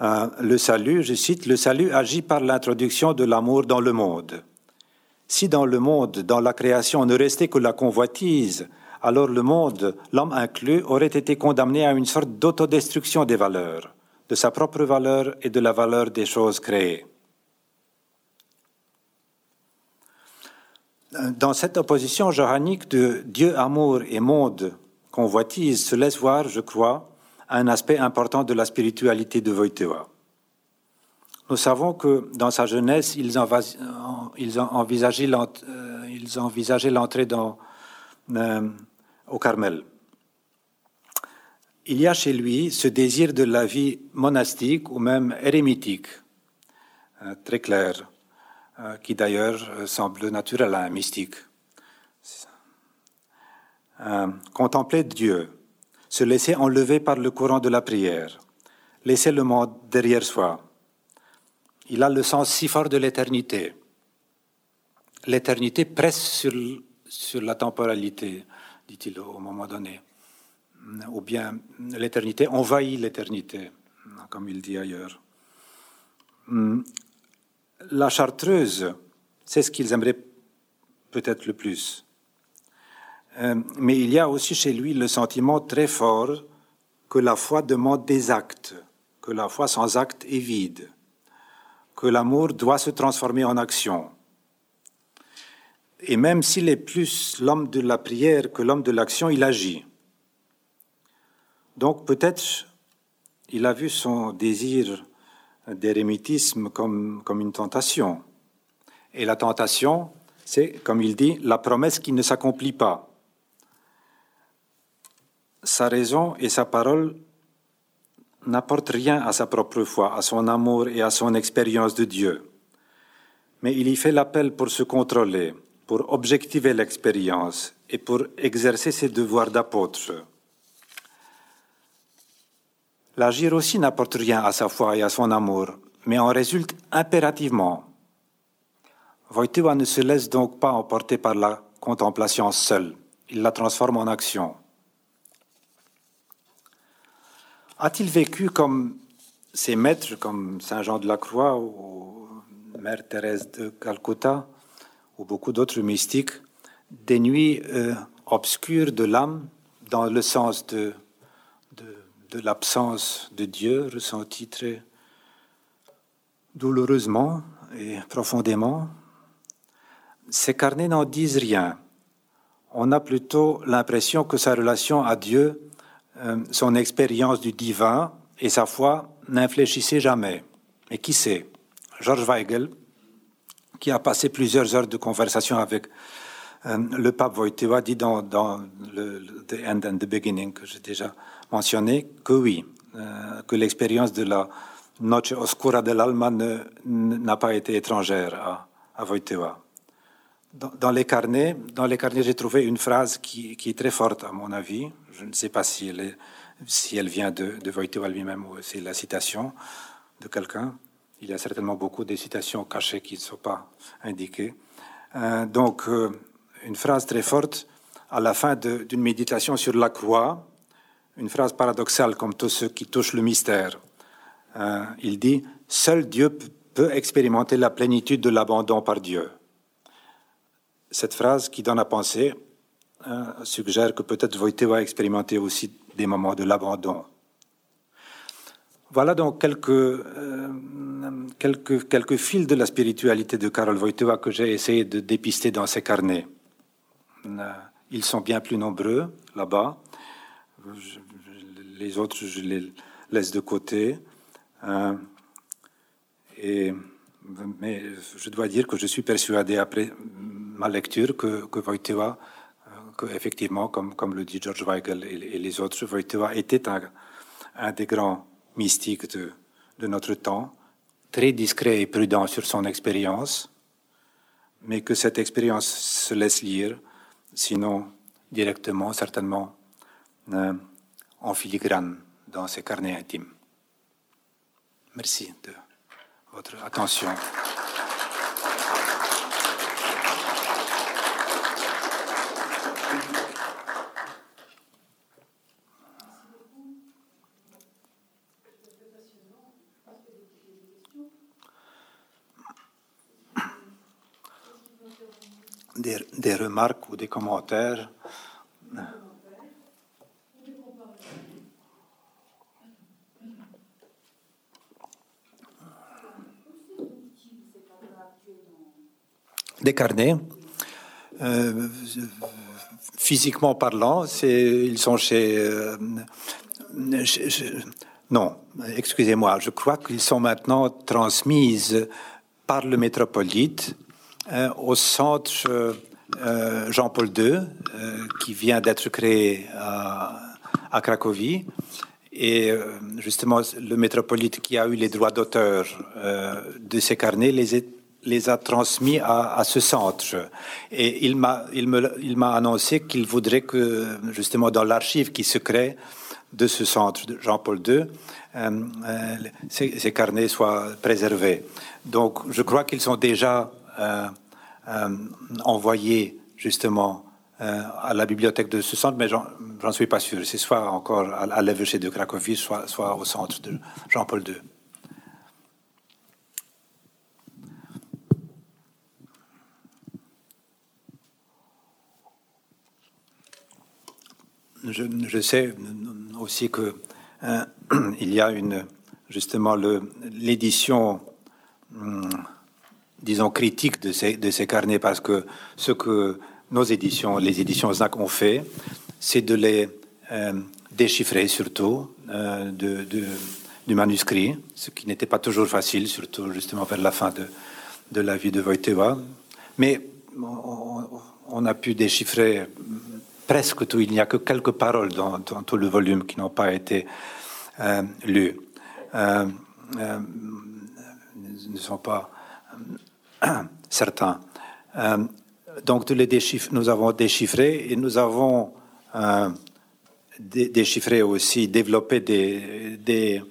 Euh, le salut, je cite, le salut agit par l'introduction de l'amour dans le monde. Si dans le monde, dans la création, ne restait que la convoitise, alors le monde, l'homme inclus, aurait été condamné à une sorte d'autodestruction des valeurs, de sa propre valeur et de la valeur des choses créées. Dans cette opposition johannique de Dieu amour et monde convoitise se laisse voir, je crois, un aspect important de la spiritualité de Wojtyła. Nous savons que dans sa jeunesse, ils, envisageaient l'entrée dans euh, au Carmel. Il y a chez lui ce désir de la vie monastique ou même érémitique, euh, très clair, euh, qui d'ailleurs euh, semble naturel à un mystique. Contempler Dieu, se laisser enlever par le courant de la prière, laisser le monde derrière soi. Il a le sens si fort de l'éternité. L'éternité presse sur, sur la temporalité dit-il au moment donné. Ou bien l'éternité envahit l'éternité, comme il dit ailleurs. La chartreuse, c'est ce qu'ils aimeraient peut-être le plus. Euh, mais il y a aussi chez lui le sentiment très fort que la foi demande des actes, que la foi sans acte est vide, que l'amour doit se transformer en action. Et même s'il est plus l'homme de la prière que l'homme de l'action, il agit. Donc peut-être il a vu son désir d'érémitisme comme, comme une tentation. Et la tentation, c'est, comme il dit, la promesse qui ne s'accomplit pas. Sa raison et sa parole n'apportent rien à sa propre foi, à son amour et à son expérience de Dieu. Mais il y fait l'appel pour se contrôler, pour objectiver l'expérience et pour exercer ses devoirs d'apôtre. L'agir aussi n'apporte rien à sa foi et à son amour, mais en résulte impérativement. Wojtyła ne se laisse donc pas emporter par la contemplation seule, il la transforme en action. A-t-il vécu comme ses maîtres, comme Saint Jean de la Croix ou Mère Thérèse de Calcutta, ou beaucoup d'autres mystiques, des nuits euh, obscures de l'âme, dans le sens de, de, l'absence de Dieu, ressenti très douloureusement et profondément. Ces carnets n'en disent rien. On a plutôt l'impression que sa relation à Dieu, son expérience du divin et sa foi n'infléchissaient jamais. Mais qui sait? Georges Weigel, qui a passé plusieurs heures de conversation avec euh, le pape Wojtyła, dit dans, le, The End and the Beginning, que j'ai déjà mentionné, que oui, euh, que l'expérience de la Noche Oscura de l'Alma n'a pas été étrangère à, à Wojtyła. Dans, les carnets, dans les carnets, j'ai trouvé une phrase qui, est très forte à mon avis. Je ne sais pas si elle, si elle vient de, de lui-même ou c'est la citation de quelqu'un. Il y a certainement beaucoup de citations cachées qui ne sont pas indiquées. Euh, donc, euh, une phrase très forte à la fin d'une méditation sur la croix, une phrase paradoxale comme tous ceux qui touchent le mystère. Euh, il dit Seul Dieu peut expérimenter la plénitude de l'abandon par Dieu. Cette phrase qui donne à penser suggère que peut-être Wojtyła a expérimenté aussi des moments de l'abandon. Voilà donc quelques, euh, quelques, quelques fils de la spiritualité de Karol Wojtyła que j'ai essayé de dépister dans ces carnets. Euh, ils sont bien plus nombreux là-bas. Les autres, je les laisse de côté. Euh, et, mais je dois dire que je suis persuadé après ma lecture que, que Wojtyła, que effectivement, comme, comme le dit George Weigel et, les autres, Wojtyła était un, un des grands mystique de, de, notre temps, très discret et prudent sur son expérience, mais que cette expérience se laisse lire, sinon directement, certainement, en filigrane dans ses carnets intimes. Merci de votre attention. Des, remarques ou des commentaires. Des carnets. Euh, physiquement parlant, ils sont chez, euh, non, excusez-moi, je crois qu'ils sont maintenant transmises par le métropolite euh, au centre euh, euh, Jean-Paul II, qui vient d'être créé à, Cracovie. Et justement, le métropolite qui a eu les droits d'auteur de ces carnets les, les a transmis à, ce centre. Et il m'a, il m'a annoncé qu'il voudrait que, justement, dans l'archive qui se crée de ce centre Jean-Paul II, ces, carnets soient préservés. Donc, je crois qu'ils sont déjà euh, euh, envoyé justement euh, à la bibliothèque de ce centre, mais j'en suis pas sûr. C'est soit encore à, à l'évêché de Cracovie, soit, au centre de Jean-Paul II. Je, sais aussi que il y a une justement l'édition hum, disons, critique de ces, carnets parce que ce que nos éditions, les éditions ZAC ont fait, c'est de les euh, déchiffrer surtout euh, du manuscrit, ce qui n'était pas toujours facile, surtout justement vers la fin de, la vie de Wojtyła. Mais on, a pu déchiffrer presque tout. Il n'y a que quelques paroles dans, tout le volume qui n'ont pas été euh, lues. Ne sont pas certains. Euh, donc, les nous avons déchiffré et nous avons euh, déchiffré aussi, développé des,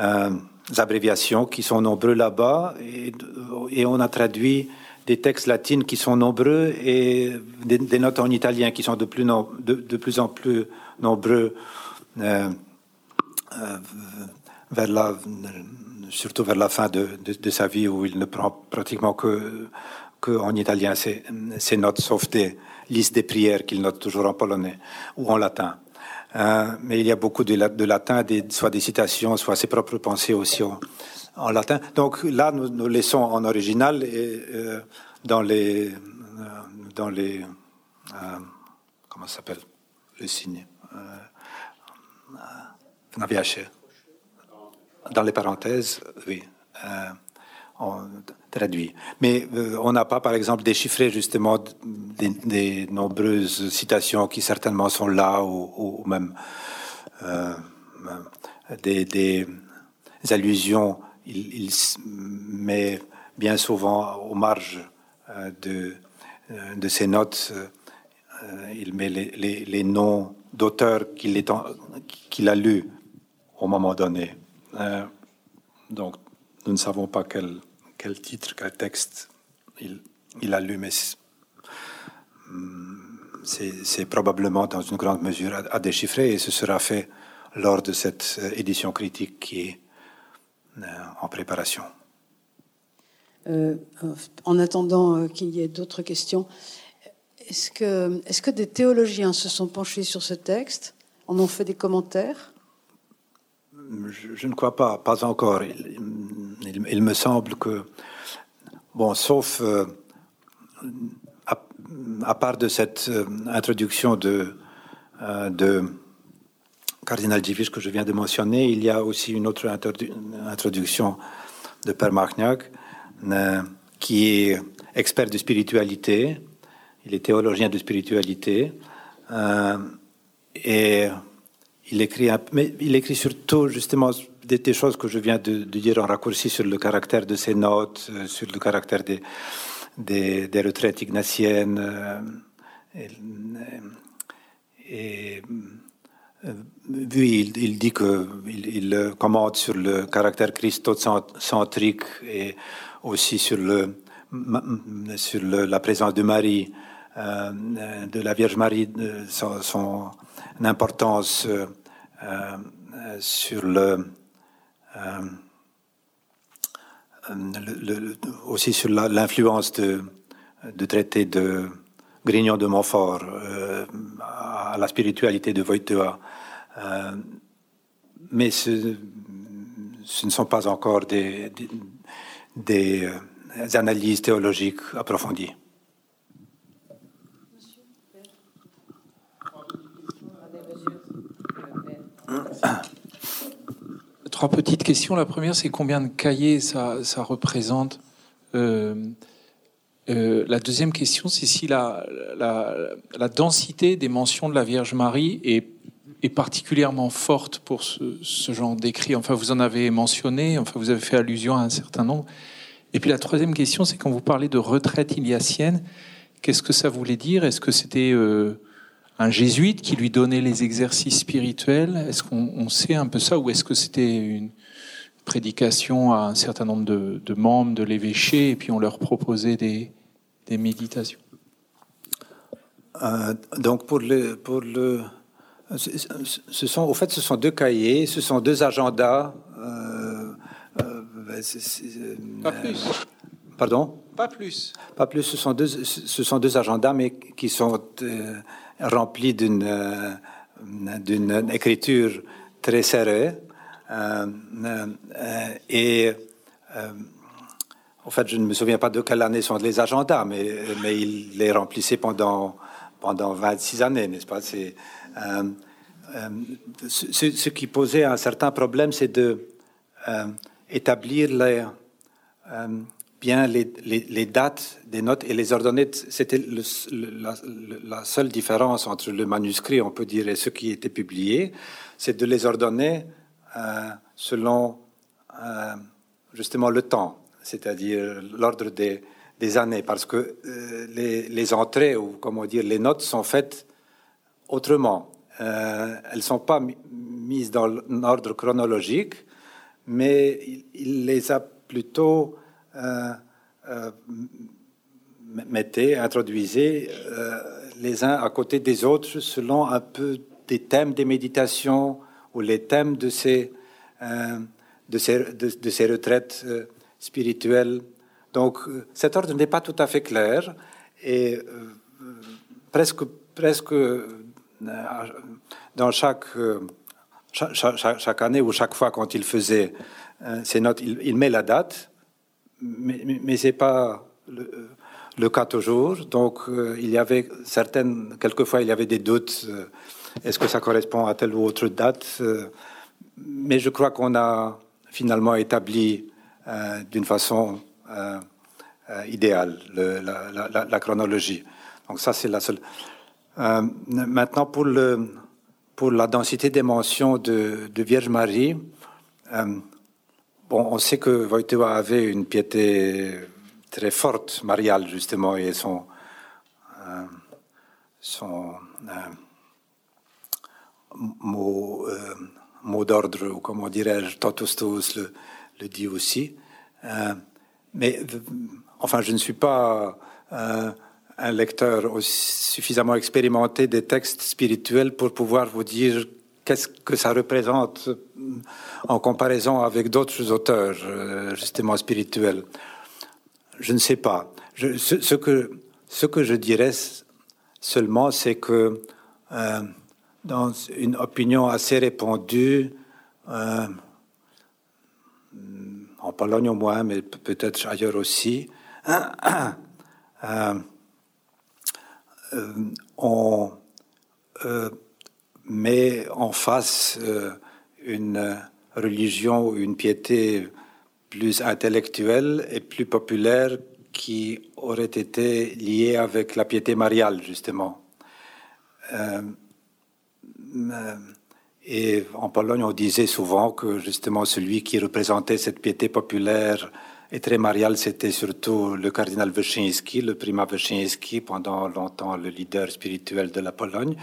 euh, abréviations qui sont nombreux là-bas et, on a traduit des textes latines qui sont nombreux et des, notes en italien qui sont de plus, de, plus en plus nombreux euh, vers la surtout vers la fin de, de, sa vie où il ne prend pratiquement que, que en italien ses, ses, notes, sauf des listes des prières qu'il note toujours en polonais ou en latin. Euh, mais il y a beaucoup de, de latin, soit des citations, soit ses propres pensées aussi en, latin. Donc là, nous, nous laissons en original et euh, dans les, euh, dans les, euh, comment s'appelle, le signe, euh, dans les parenthèses, oui, euh, on traduit. Mais euh, on n'a pas, par exemple, déchiffré justement des, nombreuses citations qui certainement sont là, ou, même euh, des, allusions. Il, met bien souvent aux marges de, de ses notes, il met les, noms d'auteurs qu'il qu'il a lus au moment donné. Euh, donc, nous ne savons pas quel, quel titre, quel texte il, il a lu, mais c'est probablement dans une grande mesure à, déchiffrer et ce sera fait lors de cette euh, édition critique qui est euh, en préparation. en attendant qu'il y ait d'autres questions, est-ce que, est que des théologiens se sont penchés sur ce texte, en ont fait des commentaires? Je, ne crois pas, pas encore. Il, me semble que, bon, sauf euh, à, part de cette euh, introduction de, euh, Cardinal Divis que je viens de mentionner, il y a aussi une autre introduction de Père Marignac, qui est expert de spiritualité. Il est théologien de spiritualité. et il écrit, mais il écrit surtout justement des, choses que je viens de, dire en raccourci sur le caractère de ses notes, euh, sur le caractère des, des, retraites ignatiennes. Euh, et, oui, il, dit que il, commente sur le caractère christocentrique et aussi sur le sur la présence de Marie, de la Vierge Marie, son, importance sur le, aussi sur l'influence de, de traité de Grignon de Montfort euh, à la spiritualité de Wojtyła. Euh, mais ce, ne sont pas encore des, des, euh, analyses théologiques approfondies. Trois petites questions. La première, c'est combien de cahiers ça, représente euh, euh, la deuxième question, c'est si la, la, densité des mentions de la Vierge Marie est, est particulièrement forte pour ce, ce genre d'écrit. Enfin, vous en avez mentionné, enfin, vous avez fait allusion à un certain nombre. Et puis la troisième question, c'est quand vous parlez de retraite iliacienne, qu'est-ce que ça voulait dire? Est-ce que c'était euh, un jésuite qui lui donnait les exercices spirituels Est-ce qu'on sait un peu ça Ou est-ce que c'était une, prédication à un certain nombre de, membres de l'évêché et puis on leur proposait des, méditations? Euh, donc pour le, pour le, ce sont, au fait, ce sont deux cahiers, ce sont deux agendas. Euh, euh, Pas plus. Pardon? Pas plus. Pas plus. Ce sont deux, ce sont deux agendas, mais qui sont remplis d'une d'une écriture très serrée. Euh, euh, et euh, en fait, je ne me souviens pas de quelle année sont les agendas, mais, mais il les remplissait pendant, pendant 26 années, n'est-ce pas? C'est, ce, qui posait un certain problème, c'est de établir les, bien les, dates des notes et les ordonner. C'était la, seule différence entre le manuscrit, on peut dire, et ce qui était publié, c'est de les ordonner euh, selon euh, justement le temps, c'est-à-dire l'ordre des, années, parce que euh, les, entrées ou comment dire les notes sont faites autrement. elles ne sont pas mises dans l'ordre chronologique, mais il, les a plutôt mettez, introduisez les uns à côté des autres selon un peu des thèmes des méditations ou les thèmes de ces, euh, de ces, de, ces retraites euh, spirituelles. Donc euh, cet ordre n'est pas tout à fait clair et presque, presque dans chaque, chaque, chaque, année ou chaque fois quand il faisait ses notes, il, met la date, mais, mais, c'est pas le, cas toujours. Donc il y avait certaines, quelquefois il y avait des doutes est-ce que ça correspond à telle ou autre date euh, Mais je crois qu'on a finalement établi euh, d'une façon euh, idéale la, chronologie. Donc ça, c'est la seule. maintenant, pour la densité des mentions de, Vierge Marie, on sait que Wojtyła avait une piété très forte, mariale, justement, et son, son mot, euh, mot d'ordre, ou comment dirais-je, Totus le, le dit aussi. Euh, mais enfin, je ne suis pas euh, un lecteur suffisamment expérimenté des textes spirituels pour pouvoir vous dire qu'est-ce que ça représente en comparaison avec d'autres auteurs, justement spirituels? Je ne sais pas. Ce, que, ce que je dirais seulement, c'est que dans une opinion assez répandue, euh, en Pologne au moins, mais peut-être ailleurs aussi, euh, euh, on met en face une religion ou une piété plus intellectuelle et plus populaire qui aurait été liée avec la piété mariale, justement. Euh, et en Pologne, on disait souvent que justement celui qui représentait cette piété populaire et très marial, c'était surtout le cardinal Wyszyński, le primat Wyszyński, pendant longtemps le leader spirituel de la Pologne,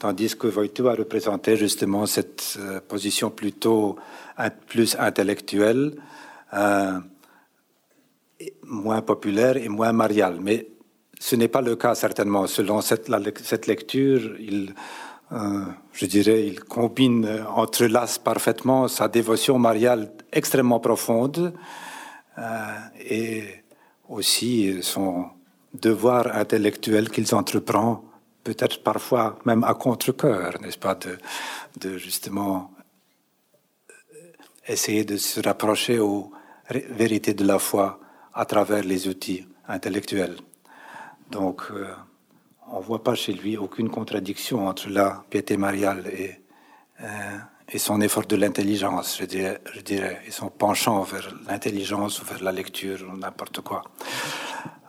tandis que Wojtyła représentait justement cette euh, position plutôt plus intellectuelle, euh, moins populaire et moins mariale. Mais ce n'est pas le cas certainement. Selon cette, lecture, il, euh, je dirais, il combine, entrelace parfaitement sa dévotion mariale extrêmement profonde et aussi son devoir intellectuel qu'ils entreprend, peut-être parfois même à contre-cœur, n'est-ce pas, de, de, justement euh, essayer de se rapprocher aux vérités de la foi à travers les outils intellectuels. Donc, euh, on ne voit pas chez lui aucune contradiction entre la piété mariale et, et son effort de l'intelligence, je dirais, je dirais, et son penchant vers l'intelligence ou vers la lecture ou n'importe quoi.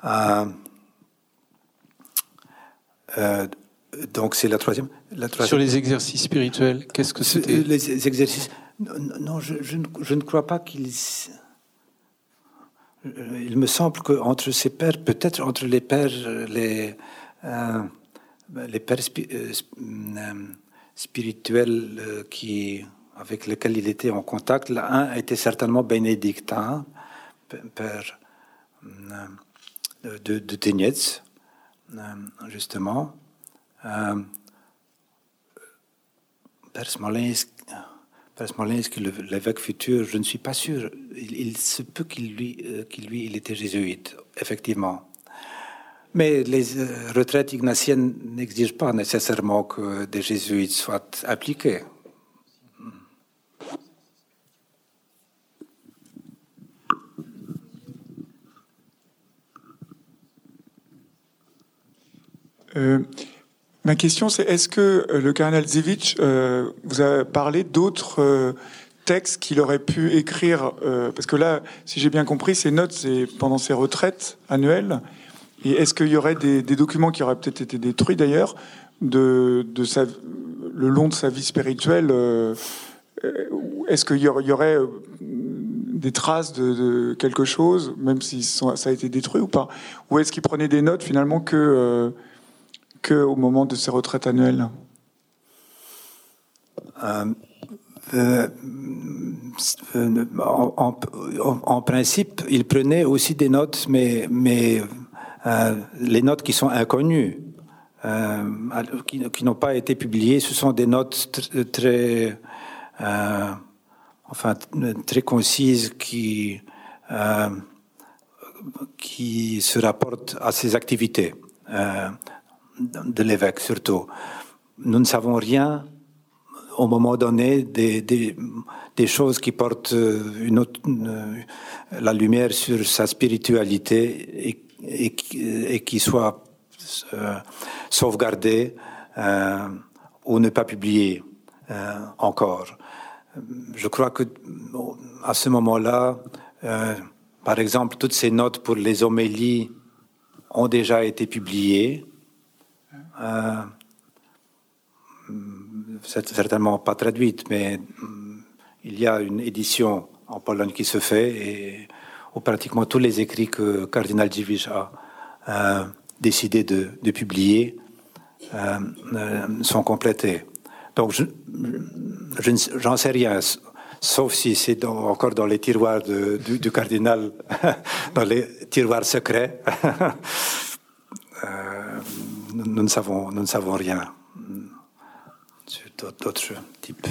Euh, euh, donc c'est la troisième, la troisième, Sur les exercices spirituels, qu'est-ce que c'était Les exercices. Non, je, je, je, ne crois pas qu'il. Il me semble qu'entre ces pères, peut-être entre les pères, les, euh, les pères spirituels euh, qui, avec lesquels il était en contact. L'un était certainement bénédictin, père euh, de, de Ténietz, euh, justement. Père Smolensk, l'évêque futur, je ne suis pas sûr. Il, se peut qu'il lui, lui, il était jésuite, effectivement. Mais les euh, retraites ignatiennes n'exigent pas nécessairement que des jésuites soient appliqués. Euh, ma question, c'est est-ce que euh, le cardinal Zivich vous a parlé d'autres textes qu'il aurait pu écrire Parce que là, si j'ai bien compris, ces notes, c'est pendant ses retraites annuelles. Et est-ce qu'il y aurait des, documents qui auraient peut-être été détruits d'ailleurs de, le long de sa vie spirituelle euh, Est-ce qu'il y aurait, euh, des traces de, quelque chose, même si ça a été détruit ou pas? Ou est-ce qu'il prenait des notes finalement que, euh, que au moment de ses retraites annuelles? En, principe, il prenait aussi des notes, mais, mais euh, les notes qui sont inconnues, euh, qui, n'ont pas été publiées, ce sont des notes très, euh, enfin, très concises qui, qui se rapportent à ses activités de l'évêque surtout. Nous ne savons rien au moment donné des, choses qui portent la lumière sur sa spiritualité et et, qui soit euh, sauvegardé euh, ou ne pas publié euh, encore. Je crois que à ce moment-là, par exemple, toutes ces notes pour les homélies ont déjà été publiées. certainement pas traduites, mais il y a une édition en Pologne qui se fait et pratiquement tous les écrits que Cardinal Dziwisz a euh, décidé de, publier euh, euh, sont complétés. Donc, je, j'en sais rien, sauf si c'est encore dans les tiroirs du, cardinal, dans les tiroirs secrets. nous, ne savons, nous ne savons rien sur d'autres types.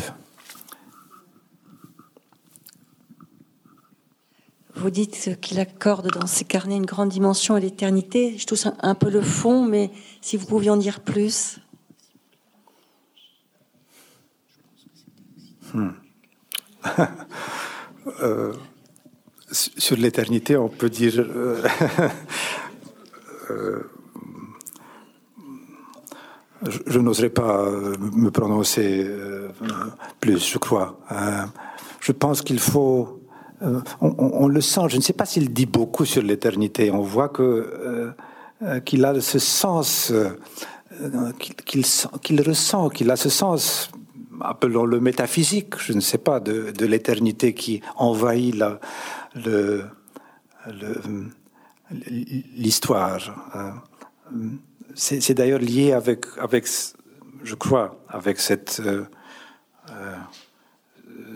Vous dites qu'il accorde dans ses carnets une grande dimension à l'éternité. Je touche un peu le fond, mais si vous pouviez en dire plus. Hmm. Euh, sur l'éternité, on peut dire. Euh, euh, je, je n'oserais pas me prononcer plus, je crois. je pense qu'il faut euh, on, le sent. Je ne sais pas s'il dit beaucoup sur l'éternité. On voit euh, euh, qu'il a ce sens, qu'il ressent, qu'il a ce sens, appelons-le métaphysique, je ne sais pas, de, l'éternité qui envahit l'histoire. C'est d'ailleurs lié avec, je crois, avec cette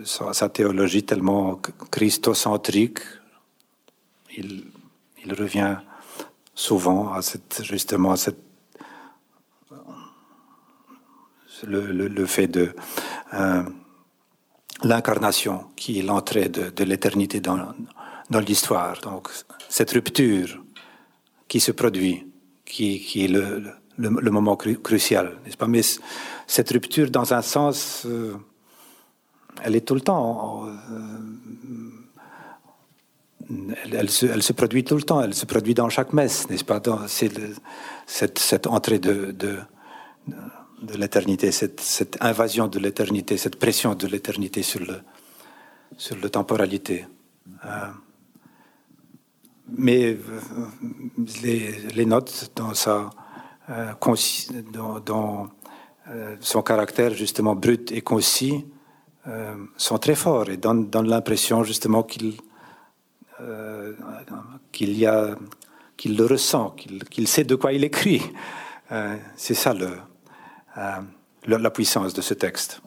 sa, théologie tellement christocentrique. Il, il revient souvent à cette, justement à cette, le, fait de euh, l'incarnation qui est l'entrée de, l'éternité dans, dans l'histoire. Donc cette rupture qui se produit, qui, qui est le, le, moment crucial, n'est-ce pas? Mais cette rupture, dans un sens, euh, elle est tout le temps. Euh, elle, se, produit tout le temps, elle se produit dans chaque messe, n'est-ce pas? C'est cette, entrée de, l'éternité, cette, invasion de l'éternité, cette pression de l'éternité sur, le, sur la temporalité. Euh, mais euh, les, notes dans, sa, dans, son caractère justement brut et concis euh, sont très forts et donnent, l'impression justement qu'il euh, qu'il y a qu'il le ressent, qu'il sait de quoi il écrit. Euh, c'est ça le, la puissance de ce texte.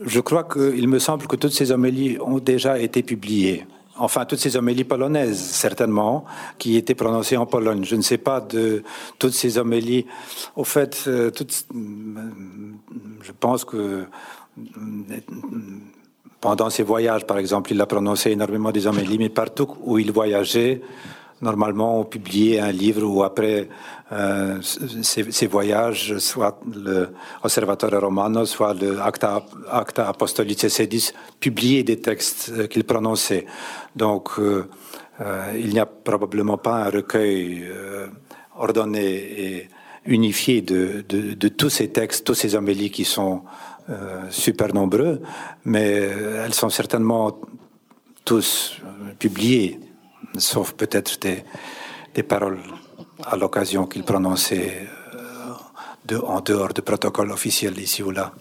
Je crois qu'il me semble que toutes ces homélies ont déjà été publiées enfin toutes ces homélies polonaises, certainement, qui étaient prononcées en Pologne. Je ne sais pas de toutes ces homélies. Au fait, euh, toutes, je pense que pendant ses voyages, par exemple, il a prononcé énormément des homélies, mais partout où il voyageait, normalement, on publiait un livre ou après euh, ces, voyages, soit le Observatore Romano, soit le Acta, Apostolice Sedis, publiaient des textes euh, qu'il prononçait. Donc, euh, euh, il n'y a probablement pas un recueil ordonné et unifié de, tous ces textes, tous ces homélies qui sont super nombreux, mais elles sont certainement tous publiées sauf peut-être des, des, paroles à l'occasion qu'il prononçait euh, de, en dehors du protocole officiel ici ou là.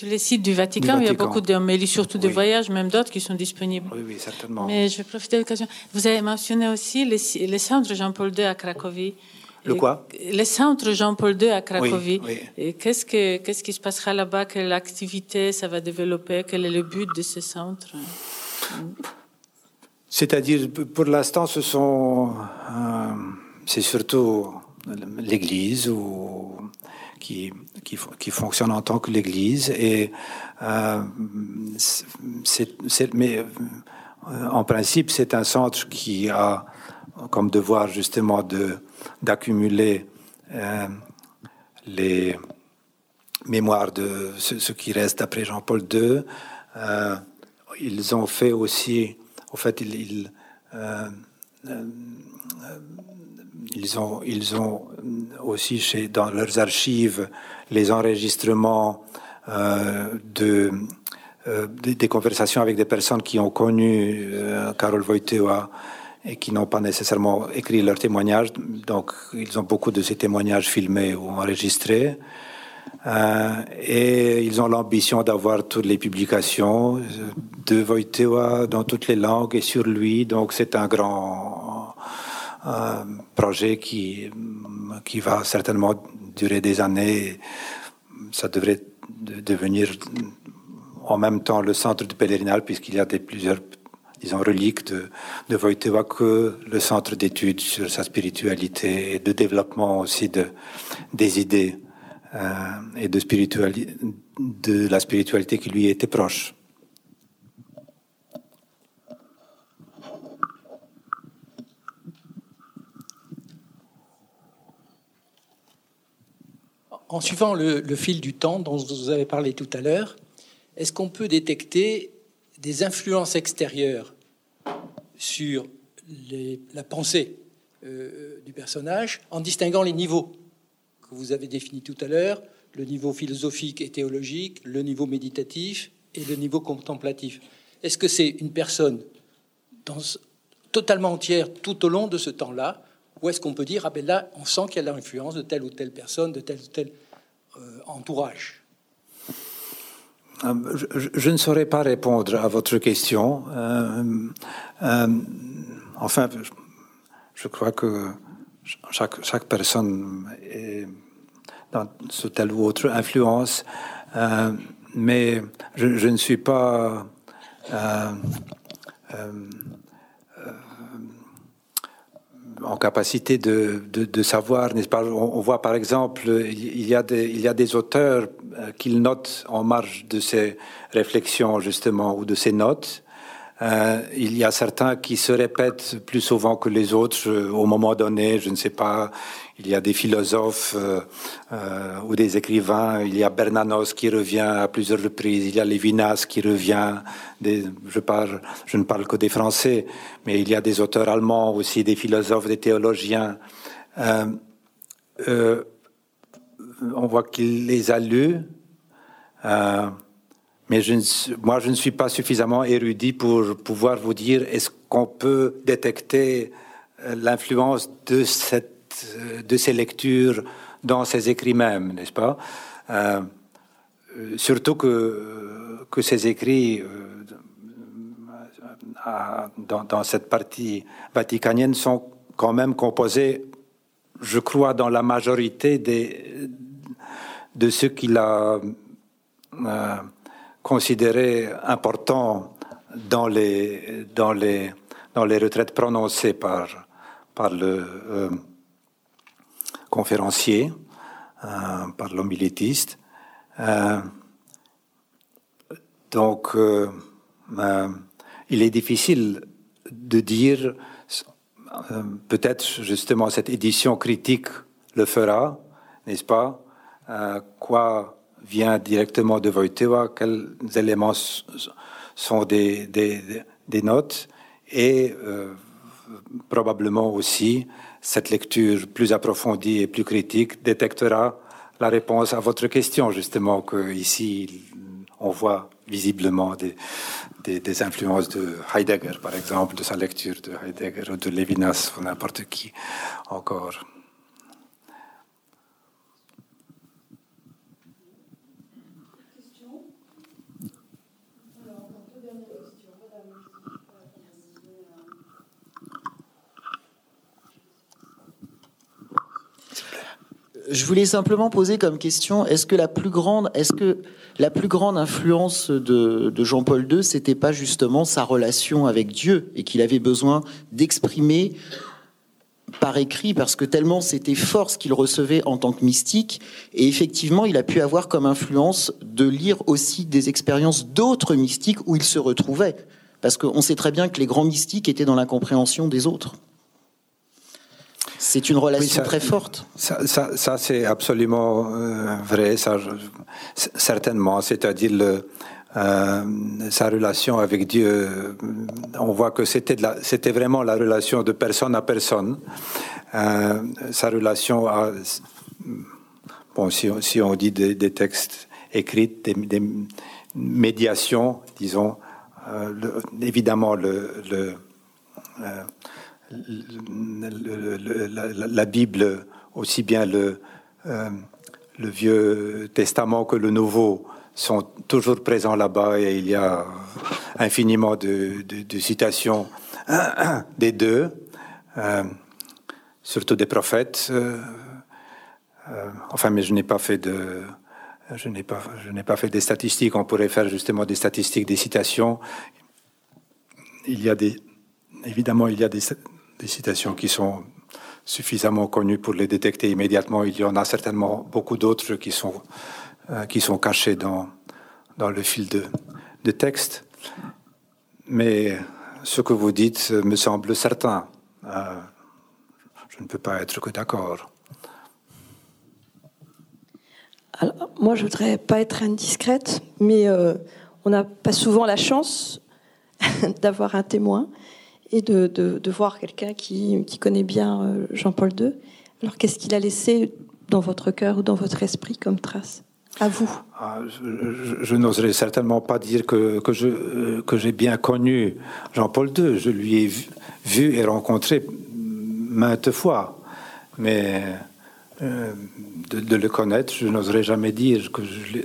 Sur les sites du Vatican, il y a beaucoup de surtout de voyages, même d'autres qui sont disponibles. Oui, oui, certainement. Mais je profite de l'occasion. Vous avez mentionné aussi les, les centres Jean-Paul II à Cracovie. Le quoi Le centre Jean-Paul II à Cracovie. Qu'est-ce, que, qu'est-ce qui se passera là-bas? Quelle activité ça va développer? Quel est le but de ce centre? C'est-à-dire, pour l'instant, ce sont, euh, c'est surtout l'Église ou qui, qui, qui, fonctionne en tant que l'Église et euh, c'est, mais euh, en principe, c'est un centre qui a comme devoir justement de d'accumuler euh, les mémoires de ce, qui reste après Jean-Paul II. Euh, ils ont fait aussi, en fait, ils, euh, ils, ont, ils ont aussi chez, dans leurs archives les enregistrements de, des conversations avec des personnes qui ont connu Karol Wojtyła et qui n'ont pas nécessairement écrit leurs témoignages. Donc, ils ont beaucoup de ces témoignages filmés ou enregistrés. Euh, et ils ont l'ambition d'avoir toutes les publications de Wojtyła dans toutes les langues et sur lui. Donc, c'est un grand euh, projet qui, qui va certainement durer des années. Ça devrait devenir en même temps le centre de pèlerinage puisqu'il y a des, plusieurs disons, relique de, de Wojtyła que le centre d'études sur sa spiritualité et de développement aussi de, des idées euh, et de, spiritualité, de la spiritualité qui lui était proche. En suivant le, le, fil du temps dont vous avez parlé tout à l'heure, est-ce qu'on peut détecter des influences extérieures sur la pensée euh, du personnage en distinguant les niveaux que vous avez définis tout à l'heure, le niveau philosophique et théologique, le niveau méditatif et le niveau contemplatif. Est-ce que c'est une personne dans, totalement entière tout au long de ce temps-là Ou est-ce qu'on peut dire, ah ben là, on sent qu'il y a l'influence de telle ou telle personne, de tel ou tel euh, entourage? Euh, je, ne saurais pas répondre à votre question. Euh, enfin, je, crois que chaque, personne est dans ce telle ou autre influence, mais je, je, ne suis pas en capacité de, de, savoir, n'est-ce pas? On, voit par exemple, il y a des, il y a des auteurs euh, qu'ils notent en marge de ces réflexions justement ou de ces notes. Euh, il y a certains qui se répètent plus souvent que les autres euh, au moment donné. Je ne sais pas. Il y a des philosophes euh, euh, ou des écrivains. Il y a Bernanos qui revient à plusieurs reprises. Il y a Lévinas qui revient. Des, je, parle, je ne parle que des Français, mais il y a des auteurs allemands aussi, des philosophes, des théologiens. Euh, euh on voit qu'il les a lus. Euh, mais moi, je ne suis pas suffisamment érudit pour pouvoir vous dire est-ce qu'on peut détecter l'influence de cette de ces lectures dans ses écrits même, n'est-ce pas? Euh, Surtout que, ces écrits euh, dans, cette partie vaticanienne sont quand même composés, je crois, dans la majorité de ce qu'il a euh, considéré important dans les, dans, les, dans les retraites prononcées par, par le conférencier, euh, par l'homilitiste. Euh, donc, euh, il est difficile de dire, peut-être justement cette édition critique le fera, n'est-ce pas? Quoi vient directement de Wojtyła, quels éléments sont des, des, des notes et probablement aussi cette lecture plus approfondie et plus critique détectera la réponse à votre question, justement, que ici on voit visiblement des, des, des, influences de Heidegger, par exemple, de sa lecture de Heidegger ou de Levinas ou n'importe qui encore. Je voulais simplement poser comme question est-ce que la plus grande, est-ce que la plus grande influence de, Jean-Paul II, c'était pas justement sa relation avec Dieu et qu'il avait besoin d'exprimer par écrit parce que tellement c'était fort ce qu'il recevait en tant que mystique et effectivement il a pu avoir comme influence de lire aussi des expériences d'autres mystiques où il se retrouvait parce qu'on sait très bien que les grands mystiques étaient dans la compréhension des autres. C'est une relation très forte. Ça, ça, c'est absolument euh, vrai, ça, certainement. C'est-à-dire le, euh, sa relation avec Dieu, on voit que c'était c'était vraiment la relation de personne à personne. Euh, sa relation à bon, si, si on dit des, textes écrits, des, médiations, disons, évidemment le, le la, Bible, aussi bien le, euh, le Vieux Testament que le Nouveau, sont toujours présents là-bas et il y a infiniment de, citations des deux, euh, surtout des prophètes. Euh, enfin, mais je n'ai pas fait de, je n'ai pas, je n'ai pas fait des statistiques. On pourrait faire justement des statistiques, des citations. Il y a des, évidemment, il y a des, des citations qui sont suffisamment connues pour les détecter immédiatement. Il y en a certainement beaucoup d'autres qui sont, euh, qui sont cachées dans, dans le fil de, de texte. Mais ce que vous dites me semble certain. Euh, je ne peux pas être que d'accord. Alors, moi, je voudrais pas être indiscrète, mais euh, on n'a pas souvent la chance d'avoir un témoin et de, voir quelqu'un qui, connaît bien euh, Jean-Paul II. Alors qu'est-ce qu'il a laissé dans votre cœur ou dans votre esprit comme trace à vous? Ah, Je, n'oserais certainement pas dire que, que, je, que j'ai bien connu Jean-Paul II. Je lui ai vu, et rencontré maintes fois. Mais euh, de, le connaître, je n'oserais jamais dire que je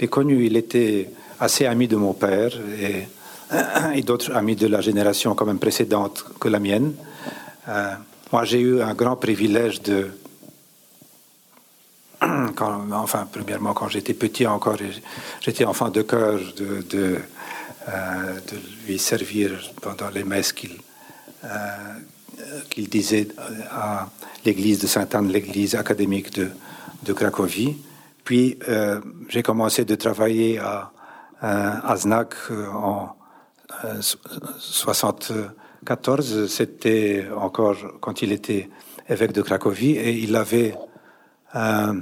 l'ai connu. Il était assez ami de mon père et, et d'autres amis de la génération quand même précédente que la mienne. Euh, moi, j'ai eu un grand privilège de, enfin, premièrement, quand j'étais petit encore, j'étais enfant de cœur de, euh, de, lui servir pendant les messes qu'il euh, disait à l'église de Sainte-Anne, l'église académique de, de Cracovie. Puis euh, j'ai commencé de travailler à, à en 74. C'était encore quand il était évêque de Cracovie et il avait euh,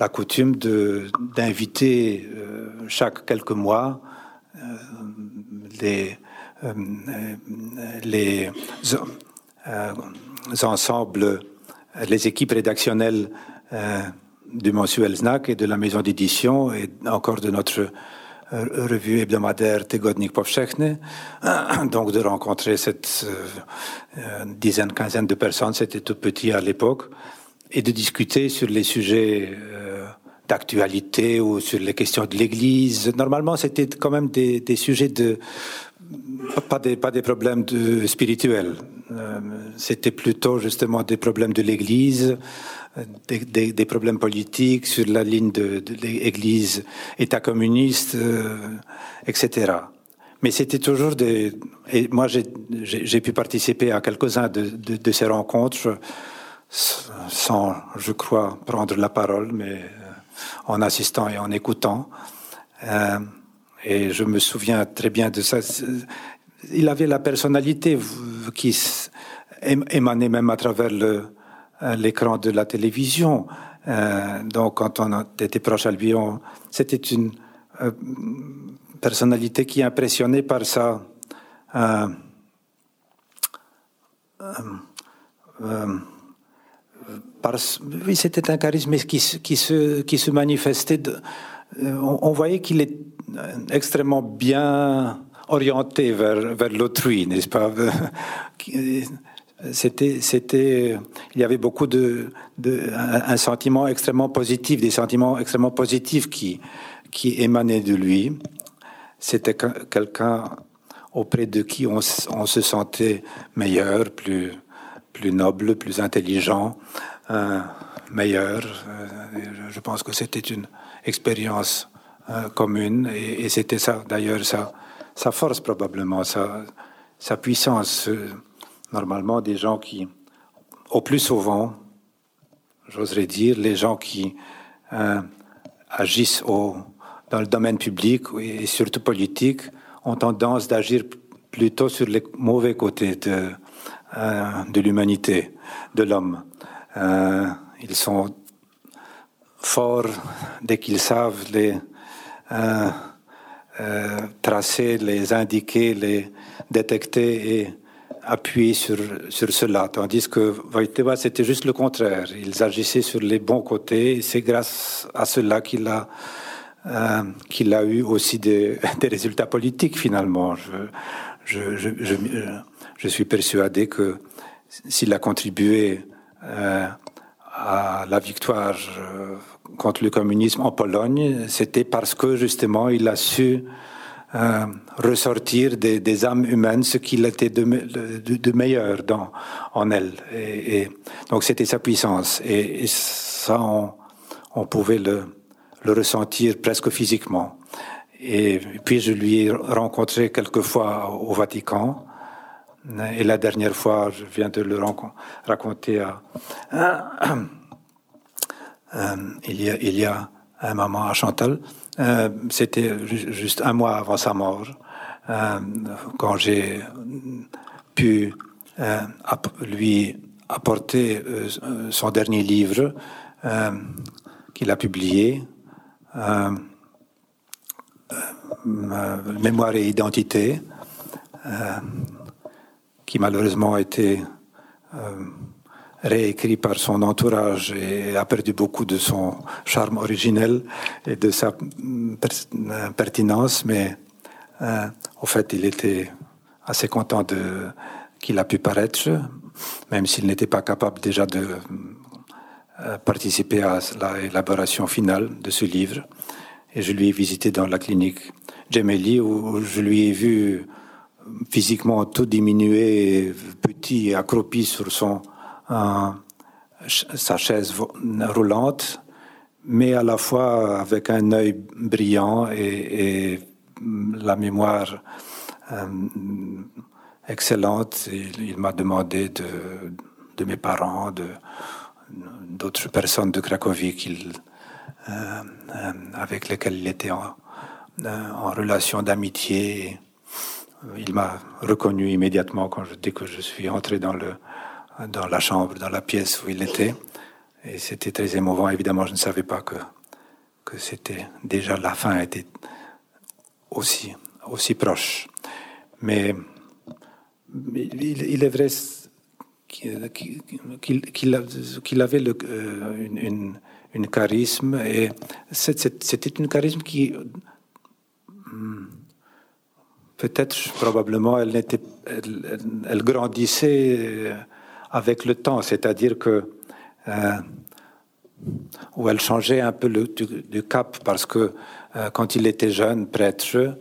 la coutume d'inviter euh, chaque quelques mois euh, les, les ensembles, les équipes rédactionnelles du mensuel Znak et de la maison d'édition et encore de notre revue hebdomadaire Tegodnik Powszechny. Donc de rencontrer cette dizaine, quinzaine de personnes, c'était tout petit à l'époque et de discuter sur les sujets euh, d'actualité ou sur les questions de l'Église. Normalement, c'était quand même des, sujets de pas des problèmes de, spirituels. Euh, c'était plutôt justement des problèmes de l'Église, des, des, des, problèmes politiques sur la ligne de, de l'Église, État communiste, euh, etc. Mais c'était toujours des. Et moi, j'ai pu participer à quelques-uns de, de, de ces rencontres sans, je crois, prendre la parole, mais euh, en assistant et en écoutant. Euh, et je me souviens très bien de ça. Il avait la personnalité qui émanait même à travers euh, l'écran de la télévision. donc, quand on était proche à lui, c'était une personnalité qui impressionnait par sa oui, c'était un charisme qui, qui, se, qui se manifestait. Euh, on, voyait qu'il est euh, extrêmement bien orienté vers, vers l'autrui, n'est-ce pas? C'était, c'était, il y avait beaucoup de, un, sentiment extrêmement positif, des sentiments extrêmement positifs qui, qui émanaient de lui. C'était quelqu'un auprès de qui on, se sentait meilleur, plus, plus noble, plus intelligent, meilleur. Euh, je pense que c'était une expérience euh, commune et, c'était ça, d'ailleurs, sa, sa force probablement, sa, sa puissance. Normalement, des gens qui, au plus souvent, j'oserais dire, les gens qui euh, agissent dans le domaine public et surtout politique ont tendance d'agir plutôt sur les mauvais côtés de, de l'humanité, de l'homme. Euh, ils sont forts dès qu'ils savent les euh, euh, tracer, les indiquer, les détecter et appuyer sur, sur cela. Tandis que Wojtyła, c'était juste le contraire. Ils agissaient sur les bons côtés et c'est grâce à cela qu'il a, euh, qu'il a eu aussi des, des résultats politiques finalement. Je, je, je, je, je suis persuadé que s'il a contribué euh, à la victoire euh, contre le communisme en Pologne, c'était parce que justement il a su euh, ressortir des, âmes humaines ce qu'il était de, meilleur dans, en elles. Et, donc c'était sa puissance. Et, ça, on, pouvait le, ressentir presque physiquement. Et puis je lui ai rencontré quelquefois au Vatican. Et la dernière fois, je viens de le raconter à, euh, il, y a, il y a un moment à Chantal. Euh, C'était juste un mois avant sa mort, euh, quand j'ai pu euh, lui apporter son dernier livre qu'il a publié, Mémoire et identité qui malheureusement a été réécrit par son entourage et a perdu beaucoup de son charme originel et de sa pertinence, mais euh, au fait, il était assez content qu'il a pu paraître, même s'il n'était pas capable déjà de euh, participer à l'élaboration finale de ce livre. Et je lui ai visité dans la clinique Gemelli où je lui ai vu physiquement tout diminué, petit, accroupi sur son sa chaise roulante, mais à la fois avec un œil brillant et, la mémoire euh, excellente. Il, m'a demandé de, mes parents, d'autres personnes de Cracovie euh, avec lesquelles il était en, en relation d'amitié. Il m'a reconnu immédiatement quand je, dès que je suis entré dans, le, dans la chambre, dans la pièce où il était. Et c'était très émouvant. Évidemment, je ne savais pas que, que c'était déjà la fin était aussi, aussi proche. Mais il, est vrai qu'il avait euh, une, une, charisme et c'était une charisme qui hmm, peut-être, probablement, elle, grandissait euh, avec le temps, c'est-à-dire que euh, où elle changeait un peu le, du, cap parce que euh, quand il était jeune prêtre,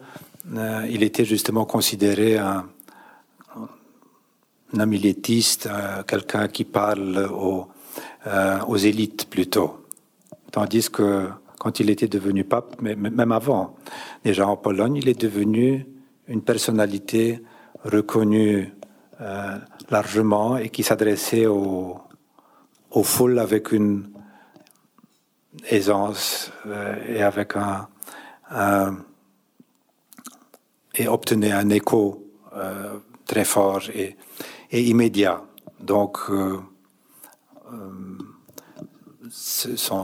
il était justement considéré un, un amilétiste, quelqu'un qui parle aux, aux élites plutôt, tandis que quand il était devenu pape, mais même avant, déjà en Pologne, il est devenu une personnalité reconnue euh, largement et qui s'adressait aux, aux, foules avec une aisance euh, et avec un, et obtenait un écho euh, très fort et, immédiat. Donc,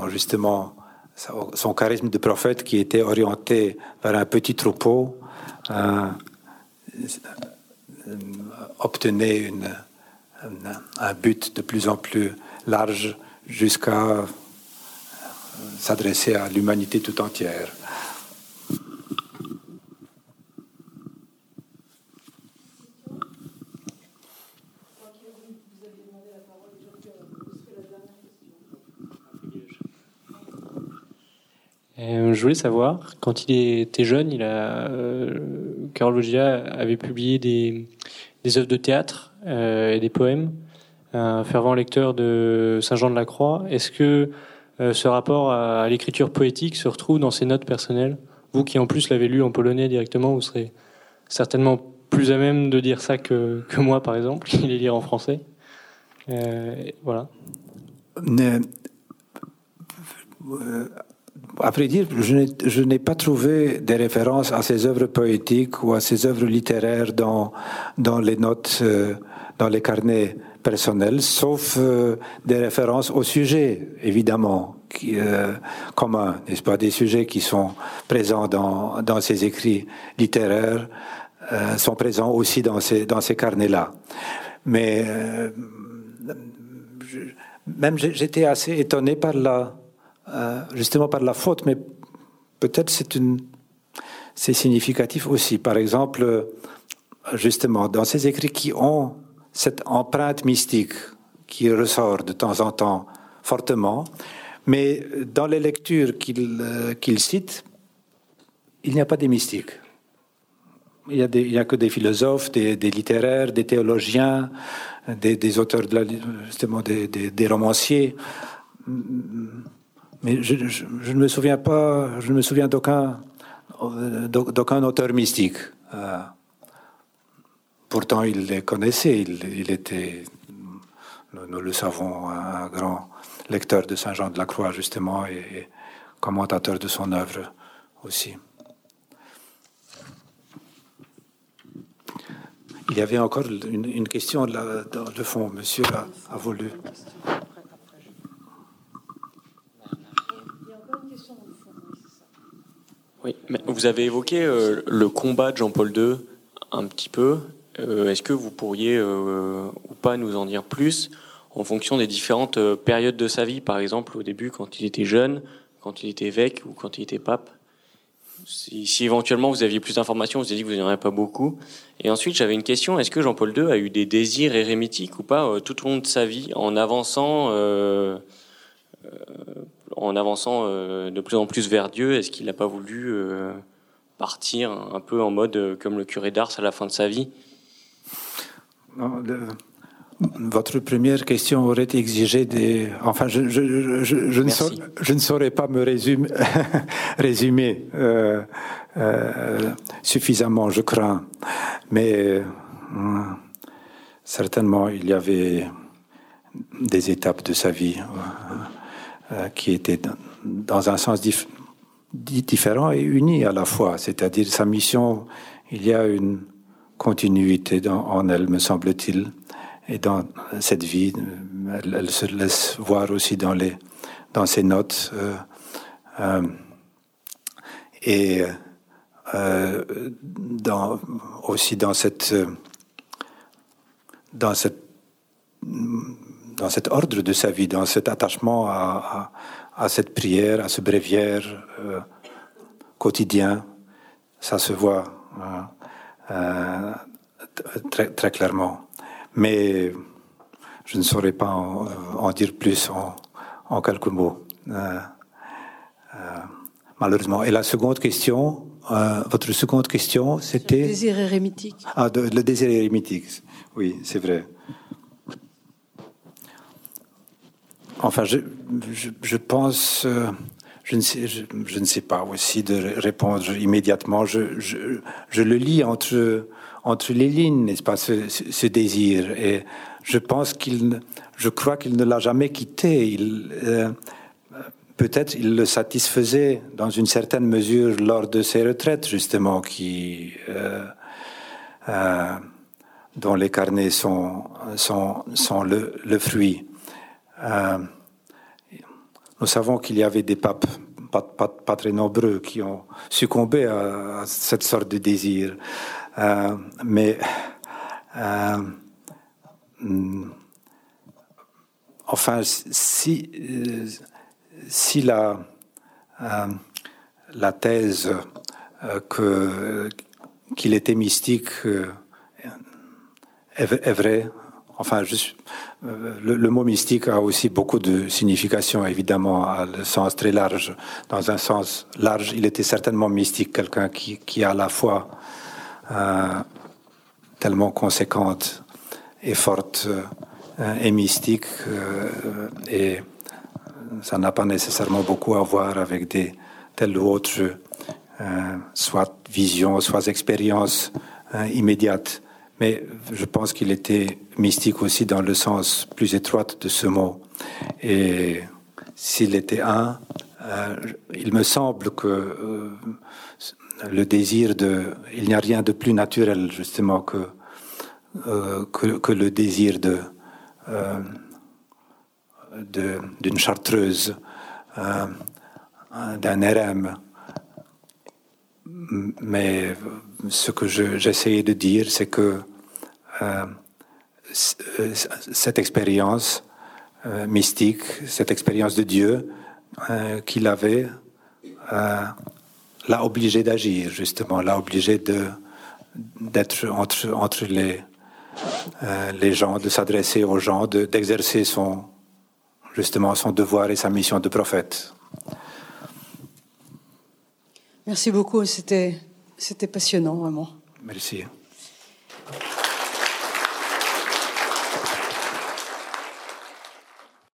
justement, son charisme de prophète qui était orienté vers un petit troupeau obtenait un, but de plus en plus large jusqu'à s'adresser à l'humanité tout entière. Euh, je voulais savoir, quand il était jeune, il a, euh, avait publié des, des œuvres de théâtre euh, et des poèmes. Un fervent lecteur de Saint Jean de la Croix. Est-ce que euh, ce rapport à, l'écriture poétique se retrouve dans ses notes personnelles? Vous qui en plus l'avez lu en polonais directement, vous serez certainement plus à même de dire ça que, que moi, par exemple, qui les lire en français. voilà vrai dire, je n'ai pas trouvé des références à ces œuvres poétiques ou à ces œuvres littéraires dans, dans les notes, euh, dans les carnets personnels, sauf euh, des références au sujet, évidemment, qui, euh, communs, n'est-ce pas, des sujets qui sont présents dans, dans ces écrits littéraires, euh, sont présents aussi dans ces, dans ces carnets-là. Mais je, même j'étais assez étonné par la euh, justement par la faute, mais peut-être c'est une, c'est significatif aussi. Par exemple, justement, dans ces écrits qui ont cette empreinte mystique qui ressort de temps en temps fortement, mais dans les lectures qu'il euh, cite, il n'y a pas des mystiques. Il n'y a, a, que des philosophes, des, littéraires, des théologiens, des, auteurs, justement des romanciers mais je, ne me souviens pas, je ne me souviens d'aucun, d'aucun auteur mystique. Euh, pourtant, il les connaissait, il, était, nous, le savons, un grand lecteur de Saint Jean de la Croix, justement, et, commentateur de son œuvre aussi. Il y avait encore une, question là, dans le fond, monsieur a voulu. Vous avez évoqué euh, le combat de Jean-Paul II un petit peu. Euh, est-ce que vous pourriez euh, ou pas nous en dire plus en fonction des différentes périodes de sa vie. Par exemple, au début, quand il était jeune, quand il était évêque ou quand il était pape? Si, éventuellement vous aviez plus d'informations, vous avez dit que vous n'en avez pas beaucoup. Et ensuite, j'avais une question est-ce que Jean-Paul II a eu des désirs érémitiques ou pas tout au long de sa vie, en avançant, en avançant de plus en plus vers Dieu Est-ce qu'il n'a pas voulu partir un peu en mode euh, comme le curé d'Ars à la fin de sa vie? Votre première question aurait exigé des. Enfin, je, ne, saurais, pas me résumer, résumer euh, euh, suffisamment, je crains. Mais certainement, il y avait des étapes de sa vie qui étaient dans un sens différent différent et uni à la fois. C'est-à-dire sa mission, il y a une continuité dans, en elle, me semble-t-il. Et dans cette vie, elle, se laisse voir aussi dans, les, dans ses notes. Euh, euh, et euh, dans, aussi dans cette, dans cette dans cet ordre de sa vie, dans cet attachement à, à cette prière, à ce bréviaire euh, quotidien. Ça se voit hein, euh, très, très, clairement. Mais je ne saurais pas en, dire plus en, quelques mots, euh, malheureusement. Et la seconde question, votre seconde question, c'était... Le désir érémitique. Ah, le désir érémitique, oui, c'est vrai. Enfin, je, je, pense, euh, je, ne sais, je, ne sais pas aussi de répondre immédiatement. Je, je le lis entre, entre les lignes, n'est-ce pas, ce, ce, désir. Et je pense qu'il, je crois qu'il ne l'a jamais quitté. Il, euh, peut-être il le satisfaisait dans une certaine mesure lors de ses retraites, justement, qui, euh, euh, dont les carnets sont, sont, sont le, le fruit. Euh, nous savons qu'il y avait des papes pas, très nombreux qui ont succombé à, cette sorte de désir. Euh, mais euh, enfin, si, la, thèse qu'il était mystique est, vraie, enfin, je, euh, le, mot mystique a aussi beaucoup de signification, évidemment, à le sens très large. Dans un sens large, il était certainement mystique, quelqu'un qui, qui à la fois euh, tellement conséquente et forte euh, et mystique, et ça n'a pas nécessairement beaucoup à voir avec des telles ou autres, soit vision, soit expérience immédiate. Mais je pense qu'il était mystique aussi dans le sens plus étroit de ce mot. Et s'il était un, euh, il me semble que euh, le désir de... Il n'y a rien de plus naturel justement que, euh, que, le désir de d'une chartreuse, d'un RM. Mais ce que j'essayais de dire, c'est que euh, euh, cette expérience euh, mystique, cette expérience de Dieu qu'il avait, l'a obligé d'agir, justement, l'a obligé d'être entre, les gens, de s'adresser aux gens, d'exercer son, justement son devoir et sa mission de prophète. Merci beaucoup, c'était passionnant, vraiment. Merci.